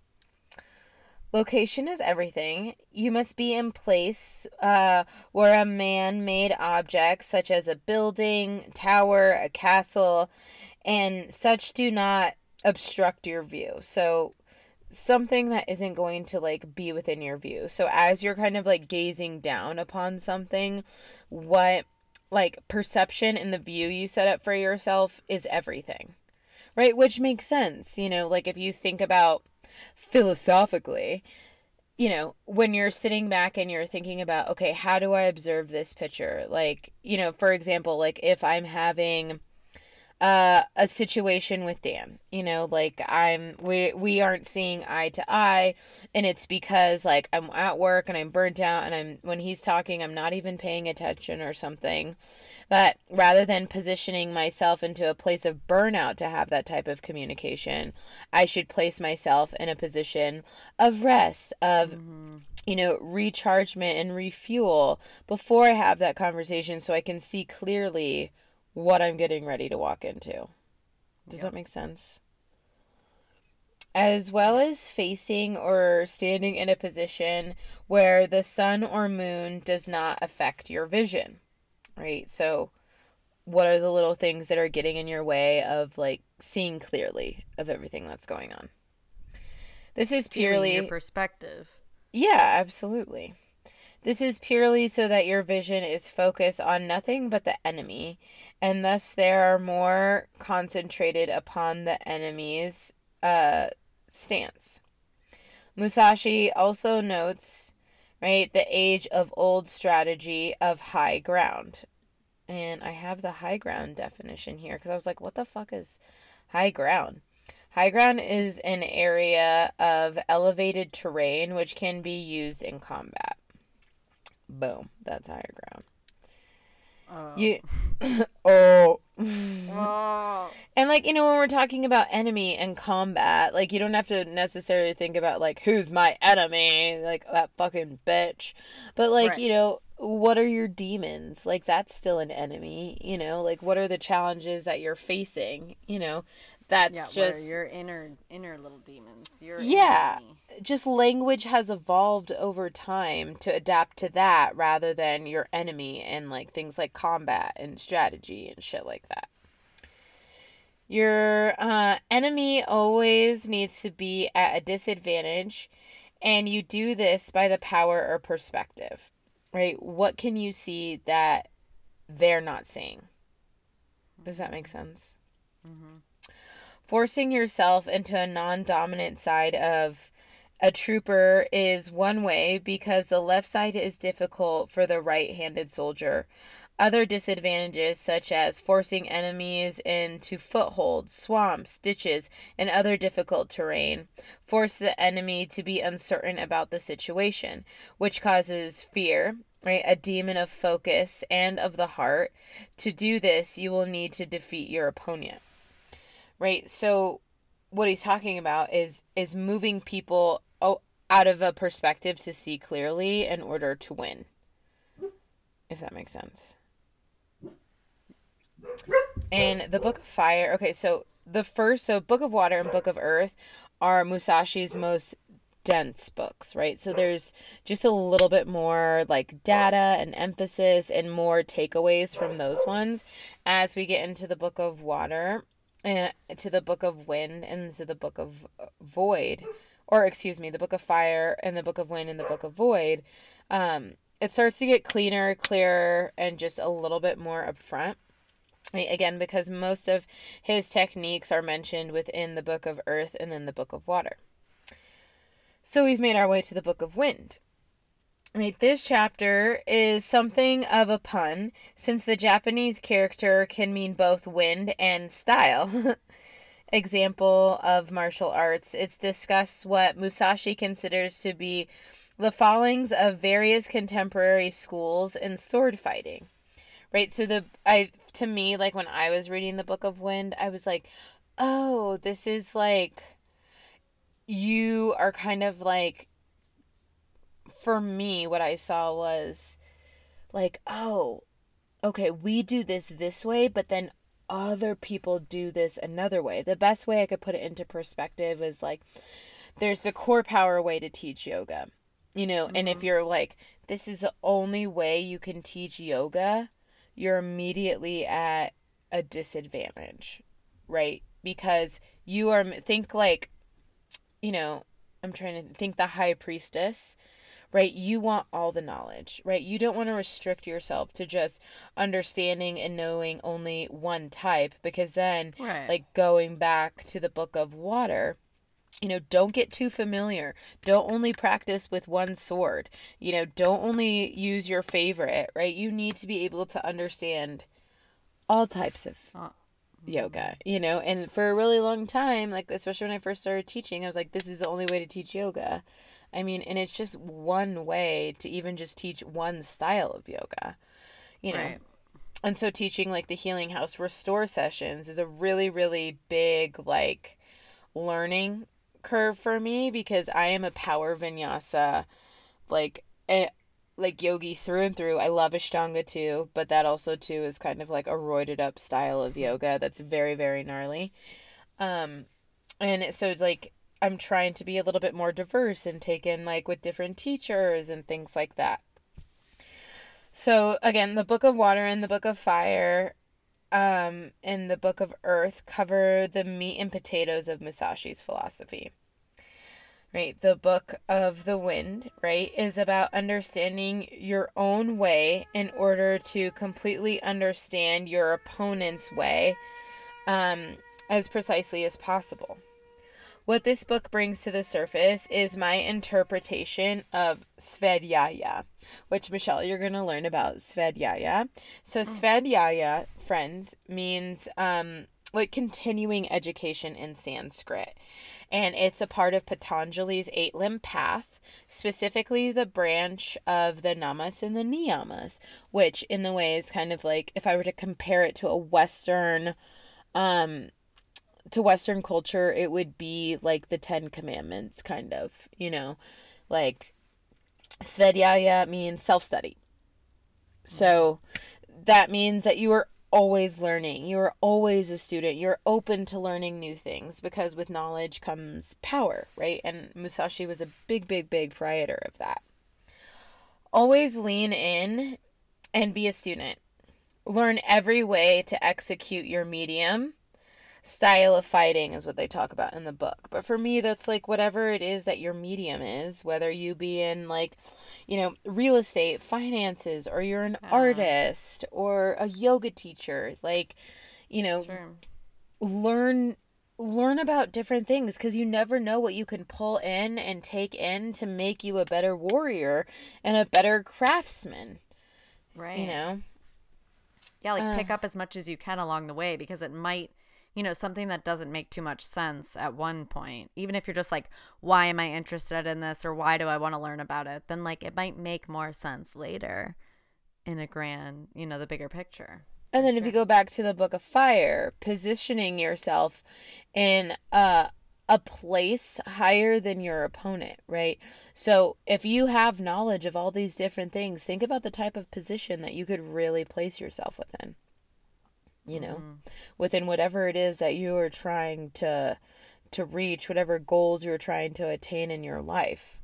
Location is everything. You must be in place uh, where a man made object, such as a building, tower, a castle, and such do not obstruct your view. So, something that isn't going to like be within your view. So as you're kind of like gazing down upon something, what like perception and the view you set up for yourself is everything. Right? Which makes sense. You know, like if you think about philosophically, you know, when you're sitting back and you're thinking about, okay, how do I observe this picture? Like, you know, for example, like if I'm having uh, a situation with Dan. You know, like I'm we we aren't seeing eye to eye, and it's because like I'm at work and I'm burnt out, and I'm when he's talking, I'm not even paying attention or something. But rather than positioning myself into a place of burnout to have that type of communication, I should place myself in a position of rest, of you know, rechargement and refuel before I have that conversation so I can see clearly what I'm getting ready to walk into. Does that make sense? As well as facing or standing in a position where the sun or moon does not affect your vision, right? So, what are the little things that are getting in your way of like seeing clearly of everything that's going on? This is purely your perspective. yeah, absolutely. This is purely so that your vision is focused on nothing but the enemy, and thus they are more concentrated upon the enemy's uh, stance. Musashi also notes, right, the age of old strategy of high ground. And I have the high ground definition here because I was like, what the fuck is high ground? High ground is an area of elevated terrain which can be used in combat. Boom, that's higher ground. You oh and like you know when we're talking about enemy and combat, like you don't have to necessarily think about like who's my enemy, like that fucking bitch. But like, Right. you know, what are your demons? Like that's still an enemy, you know? Like what are the challenges that you're facing, you know? That's Yeah, just your inner inner little demons. Your Yeah. just language has evolved over time to adapt to that rather than your enemy and like things like combat and strategy and shit like that. Your uh, enemy always needs to be at a disadvantage, and you do this by the power or perspective, right? What can you see that they're not seeing? Does that make sense? Forcing yourself into a non dominant side of a trooper is one way because the left side is difficult for the right handed soldier. Other disadvantages, such as forcing enemies into footholds, swamps, ditches, and other difficult terrain, force the enemy to be uncertain about the situation, which causes fear, right? A demon of focus and of the heart. To do this, you will need to defeat your opponent right? So what he's talking about is is moving people out of a perspective to see clearly in order to win if that makes sense. And the book of fire okay so the first so book of water and book of earth are musashi's most dense books right? So there's just a little bit more like data and emphasis and more takeaways from those ones. As we get into the book of water uh, to the book of wind and to the book of uh, void. Or excuse me the book of fire and the book of wind and the book of void. Um, it starts to get cleaner clearer and just a little bit more upfront. Again because most of his techniques are mentioned within the book of earth and then the book of water. So we've made our way to the book of wind Right, this chapter is something of a pun since the Japanese character can mean both wind and style. Example of martial arts, it's discussed what Musashi considers to be the fallings of various contemporary schools in sword fighting. Right, so the I to me like when I was reading the Book of Wind, I was like, "Oh, this is like you are kind of like for me, what I saw was like, oh, okay, we do this this way, but then other people do this another way. The best way I could put it into perspective is like, there's the CorePower way to teach yoga, you know, and if mm-hmm. you're like, this is the only way you can teach yoga, you're immediately at a disadvantage, right? Because you are, think like, you know, I'm trying to think the high priestess right? You want all the knowledge, right? You don't want to restrict yourself to just understanding and knowing only one type because then, Right. like going back to the book of water, you know, don't get too familiar. Don't only practice with one sword. You know, don't only use your favorite, right? You need to be able to understand all types of Oh. yoga, mm-hmm. you know, and for a really long time, like especially when I first started teaching, I was like, this is the only way to teach yoga. I mean, and it's just one way to even just teach one style of yoga, you know. Right. And so teaching like the healing house restore sessions is a really really big like learning curve for me because I am a power vinyasa like eh, like yogi through and through. I love Ashtanga too, but that also too is kind of like a roided up style of yoga that's very very gnarly. Um and so it's like I'm trying to be a little bit more diverse and take in like with different teachers and things like that. So again, the Book of Water and the Book of Fire um and the Book of Earth cover the meat and potatoes of Musashi's philosophy. Right? The Book of the Wind, right, is about understanding your own way in order to completely understand your opponent's way um as precisely as possible. What this book brings to the surface is my interpretation of Svadhyaya, which Michelle, you're going to learn about Svadhyaya. So Svadhyaya, friends, means um, like continuing education in Sanskrit. And it's a part of Patanjali's eight limb path, specifically the branch of the namas and the niyamas, which in the way is kind of like if I were to compare it to a Western um to Western culture, it would be like the Ten Commandments, kind of, you know, like Svadhyaya means self study. So that means that you are always learning. You are always a student. You're open to learning new things because with knowledge comes power, right? And Musashi was a big, big, big proprietor of that. Always lean in and be a student. Learn every way to execute your medium style of fighting is what they talk about in the book. But for me, that's like whatever it is that your medium is, whether you be in like, you know, real estate, finances, or you're an artist or a yoga teacher, like, you know, Sure. learn learn about different things because you never know what you can pull in and take in to make you a better warrior and a better craftsman Right. you know Yeah, like pick uh. up as much as you can along the way because it might, you know, something that doesn't make too much sense at one point. Even if you're just like, why am I interested in this or why do I want to learn about it? Then like it might make more sense later in a grand, you know, the bigger picture. And then if you go back to the book of fire, positioning yourself in a a place higher than your opponent, right? So if you have knowledge of all these different things, think about the type of position that you could really place yourself within. You know, mm-hmm. within whatever it is that you are trying to to reach, whatever goals you're trying to attain in your life.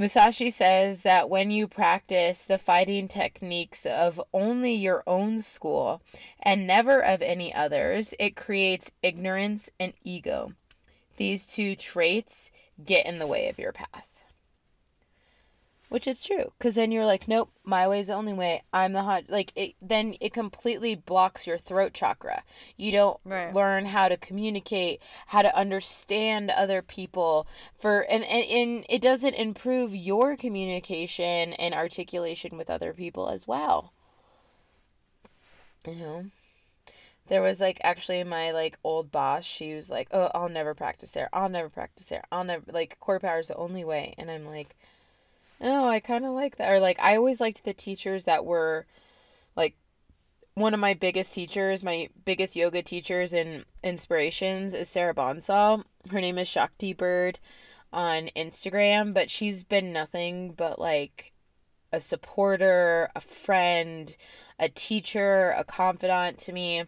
Musashi says that when you practice the fighting techniques of only your own school and never of any others, it creates ignorance and ego. These two traits get in the way of your path. Which is true, because then you're like, nope, my way's the only way. I'm the hot. Like it, then it completely blocks your throat chakra. You don't Right. learn how to communicate, how to understand other people. For and, and and it doesn't improve your communication and articulation with other people as well. You know, there was like actually my like old boss. She was like, "Oh, I'll never practice there. I'll never practice there. I'll never like CorePower is the only way." And I'm like, "Oh, I kind of like that." Or like I always liked the teachers that were like one of my biggest teachers, my biggest yoga teachers and inspirations is Sarah Bonsall. Her name is Shakti Bird on Instagram, but she's been nothing but like a supporter, a friend, a teacher, a confidant to me.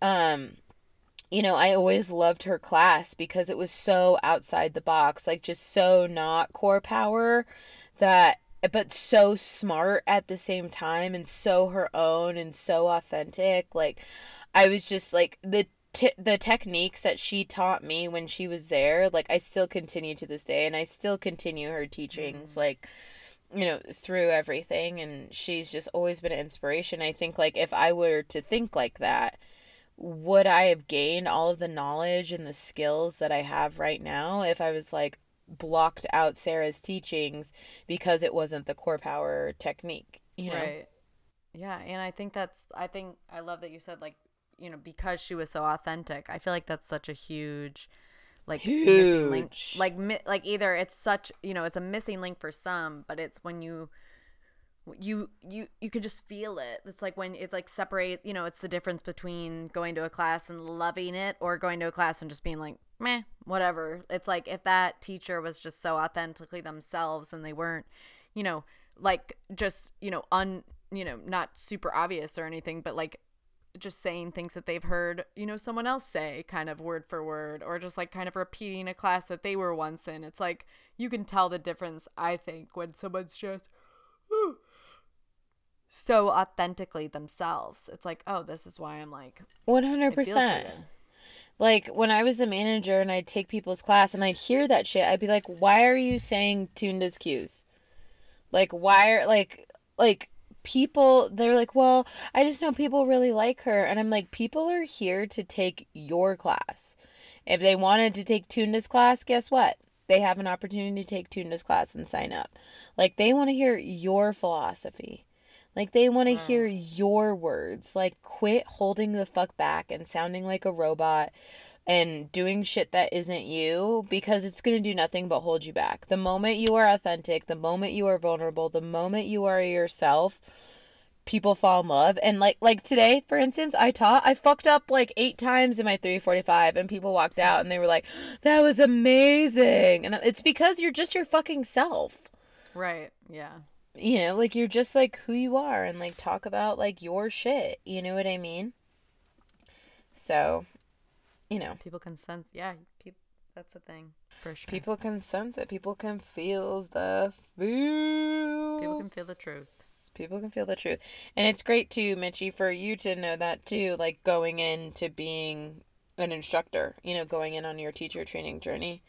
Um you know, I always loved her class because it was so outside the box, like just so not CorePower that but so smart at the same time and so her own and so authentic. Like I was just like the t- the techniques that she taught me when she was there, like I still continue to this day and I still continue her teachings mm-hmm. like you know through everything and she's just always been an inspiration. I think like if I were to think like that, would I have gained all of the knowledge and the skills that I have right now if I was like blocked out Sarah's teachings because it wasn't the CorePower technique, you know? Right. Yeah, and I think that's I think I love that you said like, you know, because she was so authentic. I feel like that's such a huge like missing link. Huge. Like mi- like either it's such, you know, it's a missing link for some, but it's when you you you you could just feel it. It's like when it's like separate, you know, it's the difference between going to a class and loving it or going to a class and just being like, meh, whatever. It's like if that teacher was just so authentically themselves and they weren't, you know, like just, you know, un you know, not super obvious or anything, but like just saying things that they've heard, you know, someone else say kind of word for word or just like kind of repeating a class that they were once in. It's like you can tell the difference, I think, when someone's just so authentically themselves. It's like, oh, this is why I'm like, 100%. Like when I was a manager and I'd take people's class and I'd hear that shit, I'd be like, "Why are you saying tuned as cues?" Like, why are like like people? They're like, "Well, I just know people really like her," and I'm like, "People are here to take your class. If they wanted to take tuned as class, guess what? They have an opportunity to take tuned as class and sign up. Like they want to hear your philosophy." Like they want to mm. hear your words. Like quit holding the fuck back and sounding like a robot and doing shit that isn't you because it's going to do nothing but hold you back. The moment you are authentic, the moment you are vulnerable, the moment you are yourself, people fall in love and like like today for instance i taught i fucked up like eight times in my 345 and people walked out and they were like that was amazing and it's because you're just your fucking self Right. Yeah. You know like you're just like who you are and like talk about like your shit you know what i mean so you know People can sense. Yeah. Peop that's a thing for sure. people can sense it people can feel the feels People can feel the truth. people can feel the truth and it's great too mitchie for you to know that too like going into being an instructor you know going in on your teacher training journey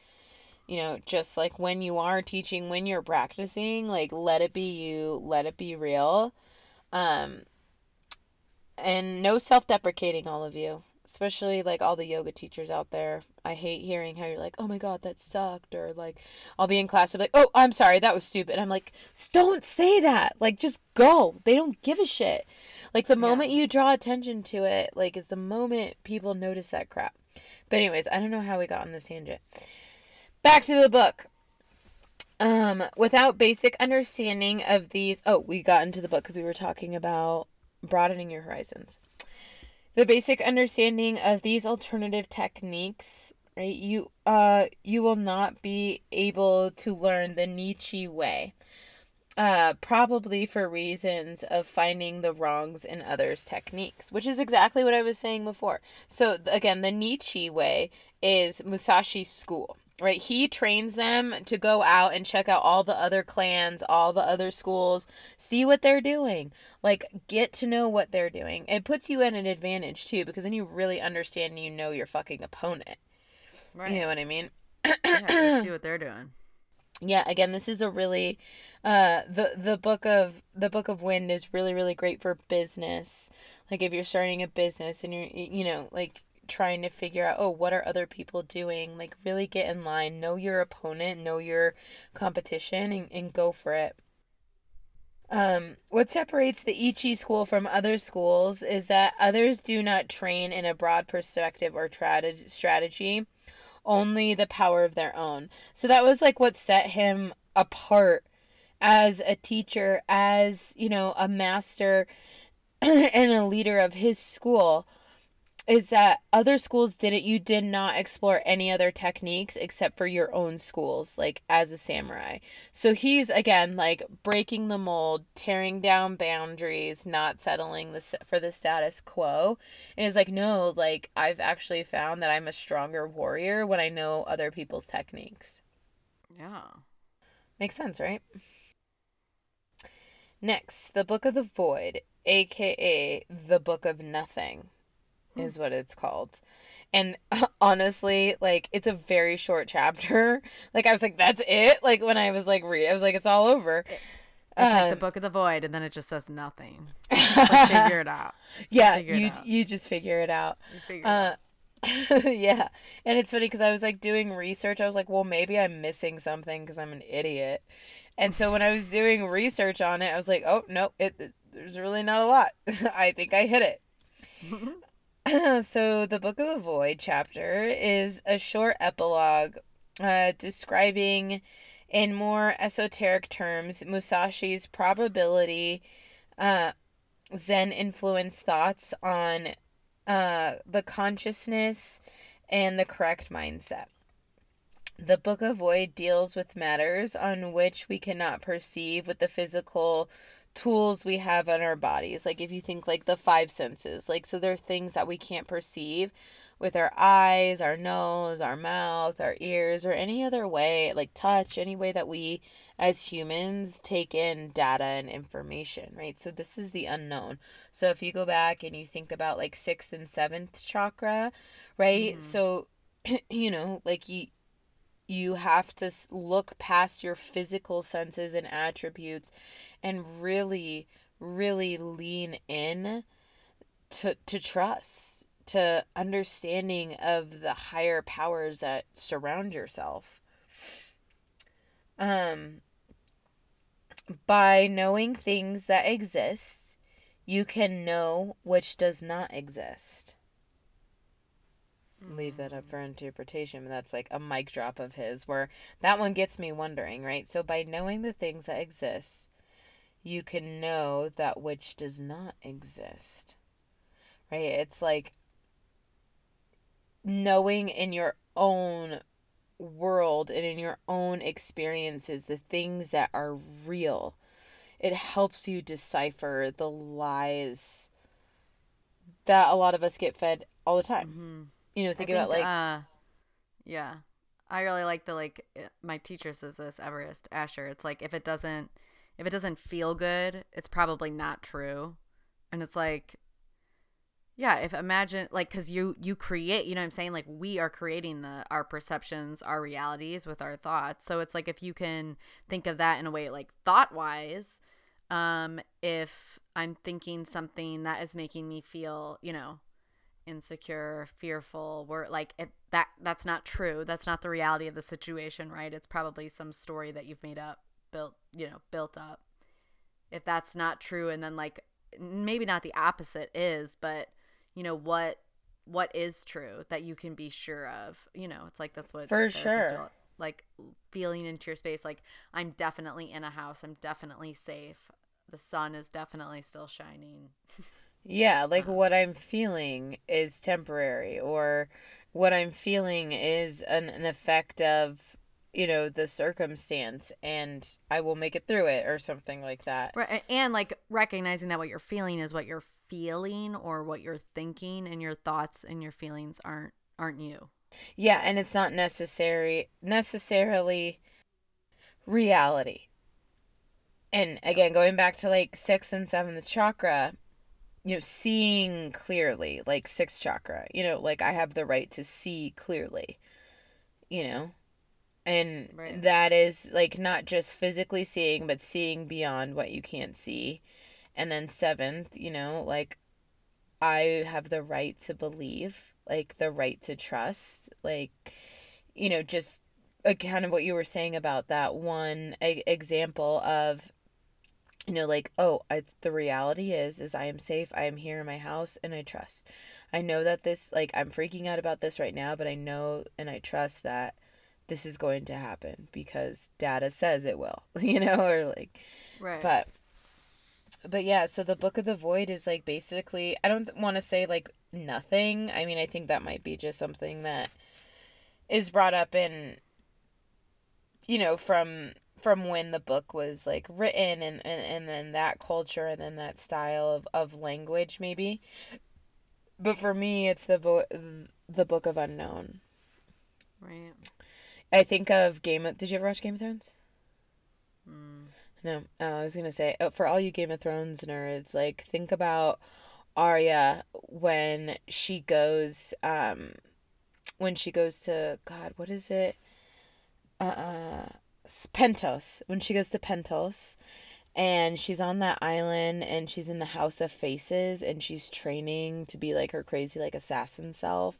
you know just like when you are teaching when you're practicing like let it be you let it be real. Um and no self-deprecating all of you. Especially like all the yoga teachers out there. I hate hearing how you're like oh my god that sucked or like i'll be in class and be like oh i'm sorry that was stupid. I'm like don't say that. Like just go. They don't give a shit. Like the moment you draw attention to it like is the moment people notice that crap. But anyways i don't know how we got on this tangent back to the book. Um without basic understanding of these oh we got into the book because we were talking about broadening your horizons. The basic understanding of these alternative techniques right you uh you will not be able to learn the nietzsche way uh probably for reasons of finding the wrongs in others techniques which is exactly what i was saying before. So again the nietzsche way is musashi's school right? He trains them to go out and check out all the other clans all the other schools see what they're doing like get to know what they're doing. It puts you at an advantage too because then you really understand and you know your fucking opponent. Right. you know what i mean? Yeah, see what they're doing. yeah again this is a really uh the the book of the book of wind is really really great for business. Like if you're starting a business and you're you know like trying to figure out oh what are other people doing? Like really get in line. Know your opponent. Know your competition and, and go for it. Um, what separates the Ichi school from other schools is that others do not train in a broad perspective or trad- strategy, only the power of their own. So that was like what set him apart as a teacher, as, you know, a master and a leader of his school is that other schools didn't you did not explore any other techniques except for your own schools like as a samurai so he's again like breaking the mold tearing down boundaries not settling the for the status quo and is like no like i've actually found that i'm a stronger warrior when i know other people's techniques Yeah. Makes sense, right? Next, the Book of the Void, aka the Book of Nothing, is what it's called. And honestly, like it's a very short chapter. Like I was like, that's it. Like when I was like, re- I was like, it's all over. It's like the book of the void, and then it just says nothing. Like, figure it out. yeah, it you out. you just figure it out. You figure it out. Uh, yeah, and it's funny because I was like doing research. I was like, well, maybe I'm missing something because I'm an idiot. And so when I was doing research on it, I was like, oh no, it, it- there's really not a lot. I think I hit it. so the Book of the Void chapter is a short epilogue uh, describing, in more esoteric terms, Musashi's probability uh, Zen influenced thoughts on uh, the consciousness and the correct mindset. The Book of Void deals with matters on which we cannot perceive with the physical tools we have on our bodies. Like if you think like the five senses, like so there are things that we can't perceive with our eyes, our nose, our mouth, our ears, or any other way, like touch, any way that we as humans take in data and information, right? So this is the unknown. So if you go back and you think about like sixth and seventh chakra, right? Mm-hmm. So you know, like you you have to look past your physical senses and attributes and really really lean in to to trust to understanding of the higher powers that surround yourself um by knowing things that exist, you can know which does not exist. Leave that up for interpretation. but That's like a mic drop of his, where that one gets me wondering, right? So, by knowing the things that exist, you can know that which does not exist, right? It's like knowing in your own world and in your own experiences the things that are real. It helps you decipher the lies that a lot of us get fed all the time. Mm-hmm. You know, think, about like uh, yeah, I really like the like my teacher says this Everest Asher. It's like if it doesn't if it doesn't feel good, it's probably not true, and it's like yeah if imagine like because you you create you know what i'm saying? Like we are creating the our perceptions our realities with our thoughts. So it's like if you can think of that in a way like thought wise um if i'm thinking something that is making me feel you know insecure fearful we're like if that that's not true. That's not the reality of the situation right? It's probably some story that you've made up built you know built up. If that's not true and then like maybe not the opposite is but you know what what is true that you can be sure of? You know it's like that's what For sure. do, like feeling into your space like i'm definitely in a house i'm definitely safe the sun is definitely still shining Yeah, like uh-huh. what I'm feeling is temporary, or what I'm feeling is an, an effect of, you know, the circumstance, and I will make it through it, or something like that. right and like recognizing that what you're feeling is what you're feeling or what you're thinking and your thoughts and your feelings aren't aren't you Yeah, and it's not necessary necessarily reality. And again, going back to like sixth and seventh chakra, you know, seeing clearly, like sixth chakra, you know, like I have the right to see clearly, you know, and Right. that is like not just physically seeing, but seeing beyond what you can't see. And then seventh, you know, like I have the right to believe, like the right to trust, like, you know, just uh, kind of what you were saying about that one e- example of, you know, like, oh, I, the reality is, is I am safe. I am here in my house and I trust. I know that this, like, I'm freaking out about this right now, but I know and I trust that this is going to happen because data says it will, you know, or like, right but but yeah, so the Book of the Void is like basically I don't want to say like nothing. I mean, I think that might be just something that is brought up in you know, from from when the book was like written and and, and then that culture and then that style of, of language maybe. But for me, it's the vo- the Book of Unknown. right I think of Game of Did you ever watch Game of Thrones? mm. No, uh, I was gonna say uh, for all you Game of Thrones nerds, like think about Arya when she goes, um, when she goes to God, what is it? Uh, uh, Pentos. When she goes to Pentos, and she's on that island, and she's in the House of Faces, and she's training to be like her crazy like assassin self.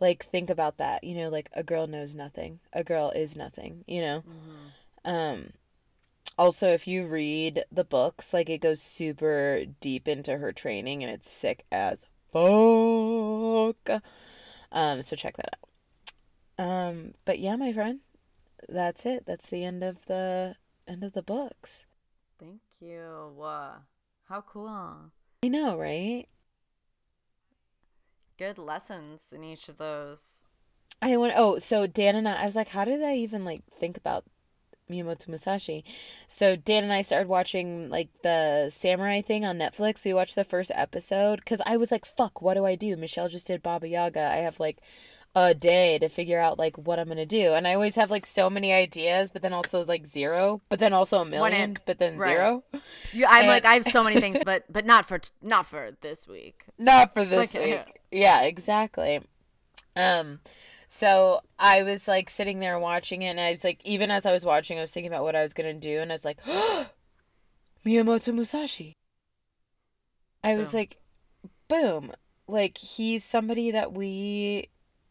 Like think about that, you know, like a girl knows nothing. A girl is nothing, you know. Um also if you read the books like it goes super deep into her training and it's sick as fuck um so check that out um but yeah my friend that's it that's the end of the end of the books thank you Whoa. how cool i know right good lessons in each of those i went oh so dan and i i was like how did i even like think about Miyamoto Musashi. So Dan and I started watching like the samurai thing on Netflix. We watched the first episode because I was like, "Fuck, what do I do?" Michelle just did Baba Yaga. I have like a day to figure out like what I'm gonna do, and I always have like so many ideas, but then also like zero, but then also a million, but then right. zero. you, i'm And- like i have so many things but but not for t- not for this week Not for this week. Yeah, exactly. Um, so I was like sitting there watching it, and I was like, even as I was watching, I was thinking about what I was gonna do, and I was like, Miyamoto Musashi. I was Boom. like, boom, like he's somebody that we,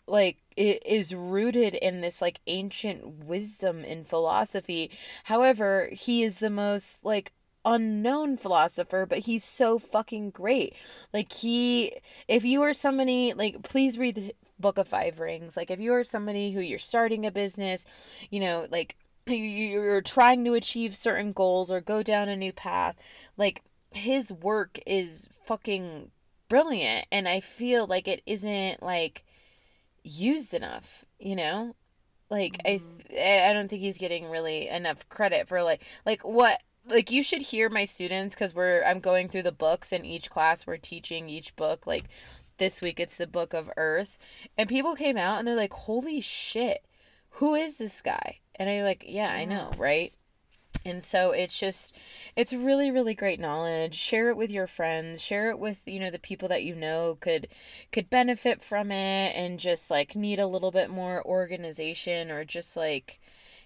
like it is rooted in this like ancient wisdom and philosophy. However, he is the most like unknown philosopher, but he's so fucking great. Like he if you are somebody like please read the book of five rings. Like if you are somebody who you're starting a business, you know, like you're trying to achieve certain goals or go down a new path, like his work is fucking brilliant and I feel like it isn't like used enough, you know? Like I mm-hmm. th- I don't think he's getting really enough credit for like like what like you should hear my students cuz we're I'm going through the books and each class. We're teaching each book like this week it's the book of earth. And people came out and they're like holy shit. Who is this guy? And i'm like yeah i mm-hmm. know right and so it's just it's really really great knowledge share it with your friends share it with you know the people that you know could could benefit from it and just like need a little bit more organization or just like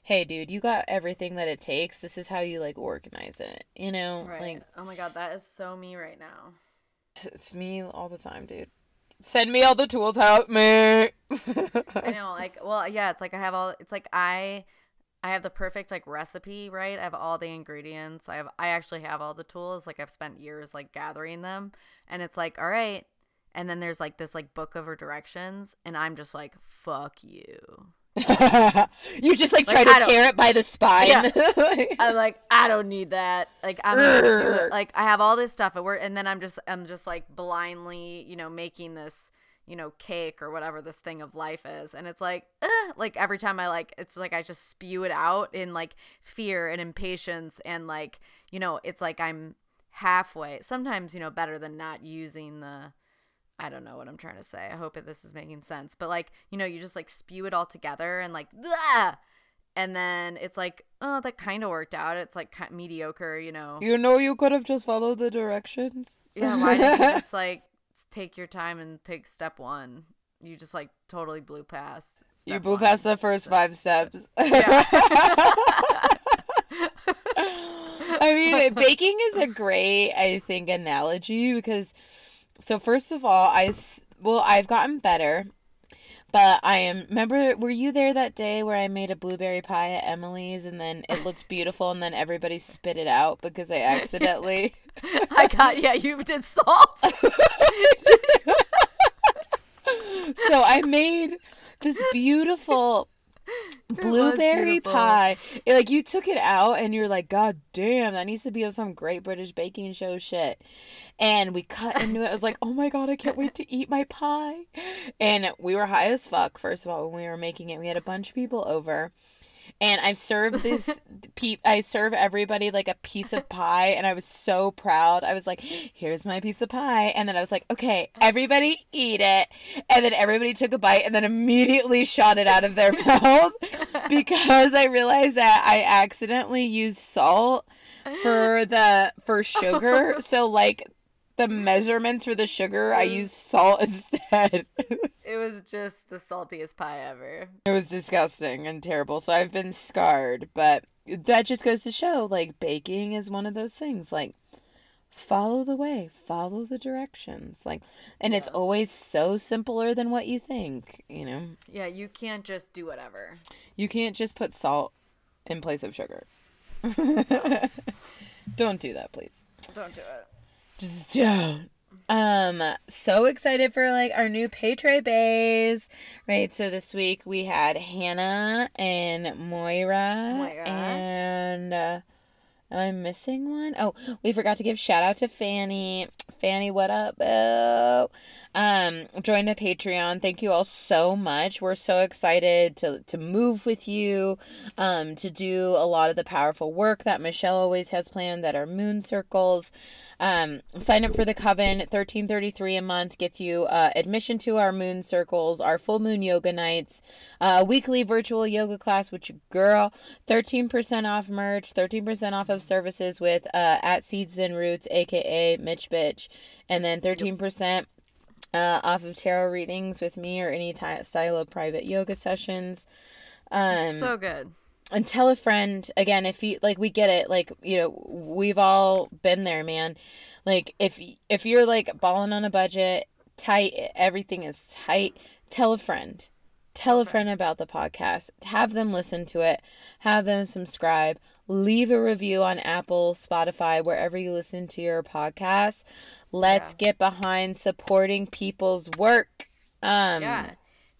hey dude you got everything that it takes this is how you like organize it you know Right. like oh my god, that is so me right now. it's me all the time dude send me all the tools help me I know, like, well, yeah, it's like I have all. It's like I, I have the perfect like recipe, right? I have all the ingredients. I have, I actually have all the tools. Like I've spent years like gathering them, and it's like, all right. And then there's like this like book of her directions, and I'm just like, fuck you. you just like try Like, to I don't- tear it by the spine Yeah. I'm like, I don't need that. Like I'm gonna do it. Like I have all this stuff at work, and then I'm just I'm just like blindly, you know, making this, you know, cake or whatever this thing of life is, and it's like, eh, like every time I like, it's like I just spew it out in like fear and impatience, and like you know, it's like I'm halfway. Sometimes you know better than not using the. I don't know what I'm trying to say. I hope that this is making sense. But like, you know, you just like spew it all together and like, "Blah!" and then it's like, oh, that kind of worked out. It's like mediocre, you know. you know you could have just followed the directions Yeah, why didn't you just like take your time and take step one? You just like totally blew past. you blew one. past the first five steps I mean, baking is a great, I think, analogy because, so first of all, I well, I've gotten better, but I am, remember, were you there that day where I made a blueberry pie at Emily's and then it looked beautiful and then everybody spit it out because I accidentally, I got yeah. You did salt. so I made this beautiful blueberry pie. It, like you took it out and you're like, God damn, that needs to be on some great British baking show shit. And we cut into it. I was like, oh my god, I can't wait to eat my pie. And we were high as fuck, first of all, when we were making it. We had a bunch of people over. And I've served this pe- I serve everybody like a piece of pie and I was so proud. I was like, here's my piece of pie. And then I was like, okay, everybody eat it. And then everybody took a bite and then immediately shot it out of their mouth because I realized that I accidentally used salt for the for sugar. So like the measurements for the sugar, I mm-hmm. used salt instead. it was just the saltiest pie ever. It was disgusting and terrible. So I've been scarred, but that just goes to show like baking is one of those things like follow the way, follow the directions. Like and it's always so simpler than what you think, you know. Yeah, you can't just do whatever. You can't just put salt in place of sugar. Don't do that, please. Don't do it. Just don't. Um, so excited for like our new Patre Bays, right? So this week we had Hannah and Moira, Moira. and uh, am I missing one? Oh, we forgot to give shout out to Fanny. Fanny, what up, boo? Um, join the Patreon. Thank you all so much. We're so excited to to move with you, um, to do a lot of the powerful work that Michelle always has planned that are moon circles. Um, sign up for the coven. Thirteen thirty three a month gets you uh, admission to our moon circles, our full moon yoga nights, uh, weekly virtual yoga class with your girl. Thirteen percent off merch. Thirteen percent off of services with uh, at Seeds Then Roots, aka Mitch Bitch, and then thirteen percent uh, off of tarot readings with me or any ty- style of private yoga sessions. Um, So good. And tell a friend again if you like we get it like you know we've all been there man like if if you're like balling on a budget tight everything is tight tell a friend tell a friend about the podcast. Have them listen to it. Have them subscribe. Leave a review on Apple, Spotify, wherever you listen to your podcast. Let's get behind supporting people's work. Um, Yeah.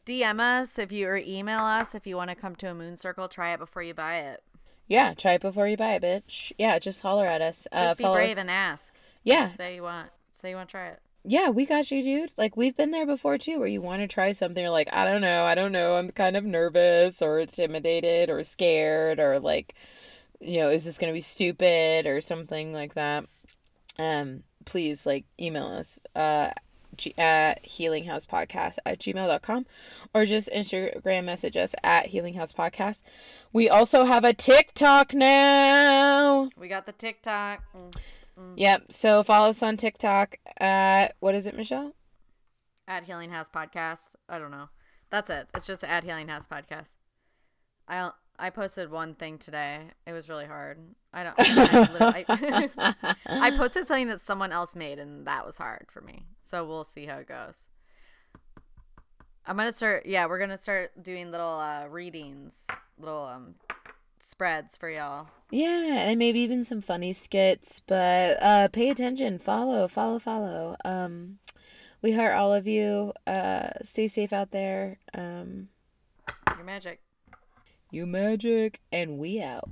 DM us if you or email us if you want to come to a moon circle. Try it before you buy it. yeah, try it before you buy it, bitch. Yeah, just holler at us. Uh, Just be follow- brave and ask. Yeah, Say you want. Say you want to try it. yeah, we got you, dude. Like we've been there before too, where you want to try something, you're like, I don't know, I don't know, I'm kind of nervous or intimidated or scared or like, you know, is this gonna be stupid or something like that? Um, please like email us uh g- at healinghousepodcast at gmail.com or just Instagram message us at healinghouse podcast. We also have a TikTok now. We got the TikTok. Mm. Yep. So follow us on TikTok at what is it, Michelle? At Healing House Podcast. I don't know. That's it. It's just at Healing House Podcast. I I posted one thing today. It was really hard. I don't. I, I, I posted something that someone else made, and that was hard for me. So we'll see how it goes. I'm gonna start. Yeah, we're gonna start doing little uh, readings, little um spreads for y'all. Yeah, and maybe even some funny skits, but uh pay attention, follow, follow, follow. Um we heart all of you. Uh stay safe out there. Um Your magic. You magic, and we out.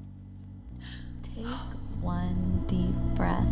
Take one deep breath.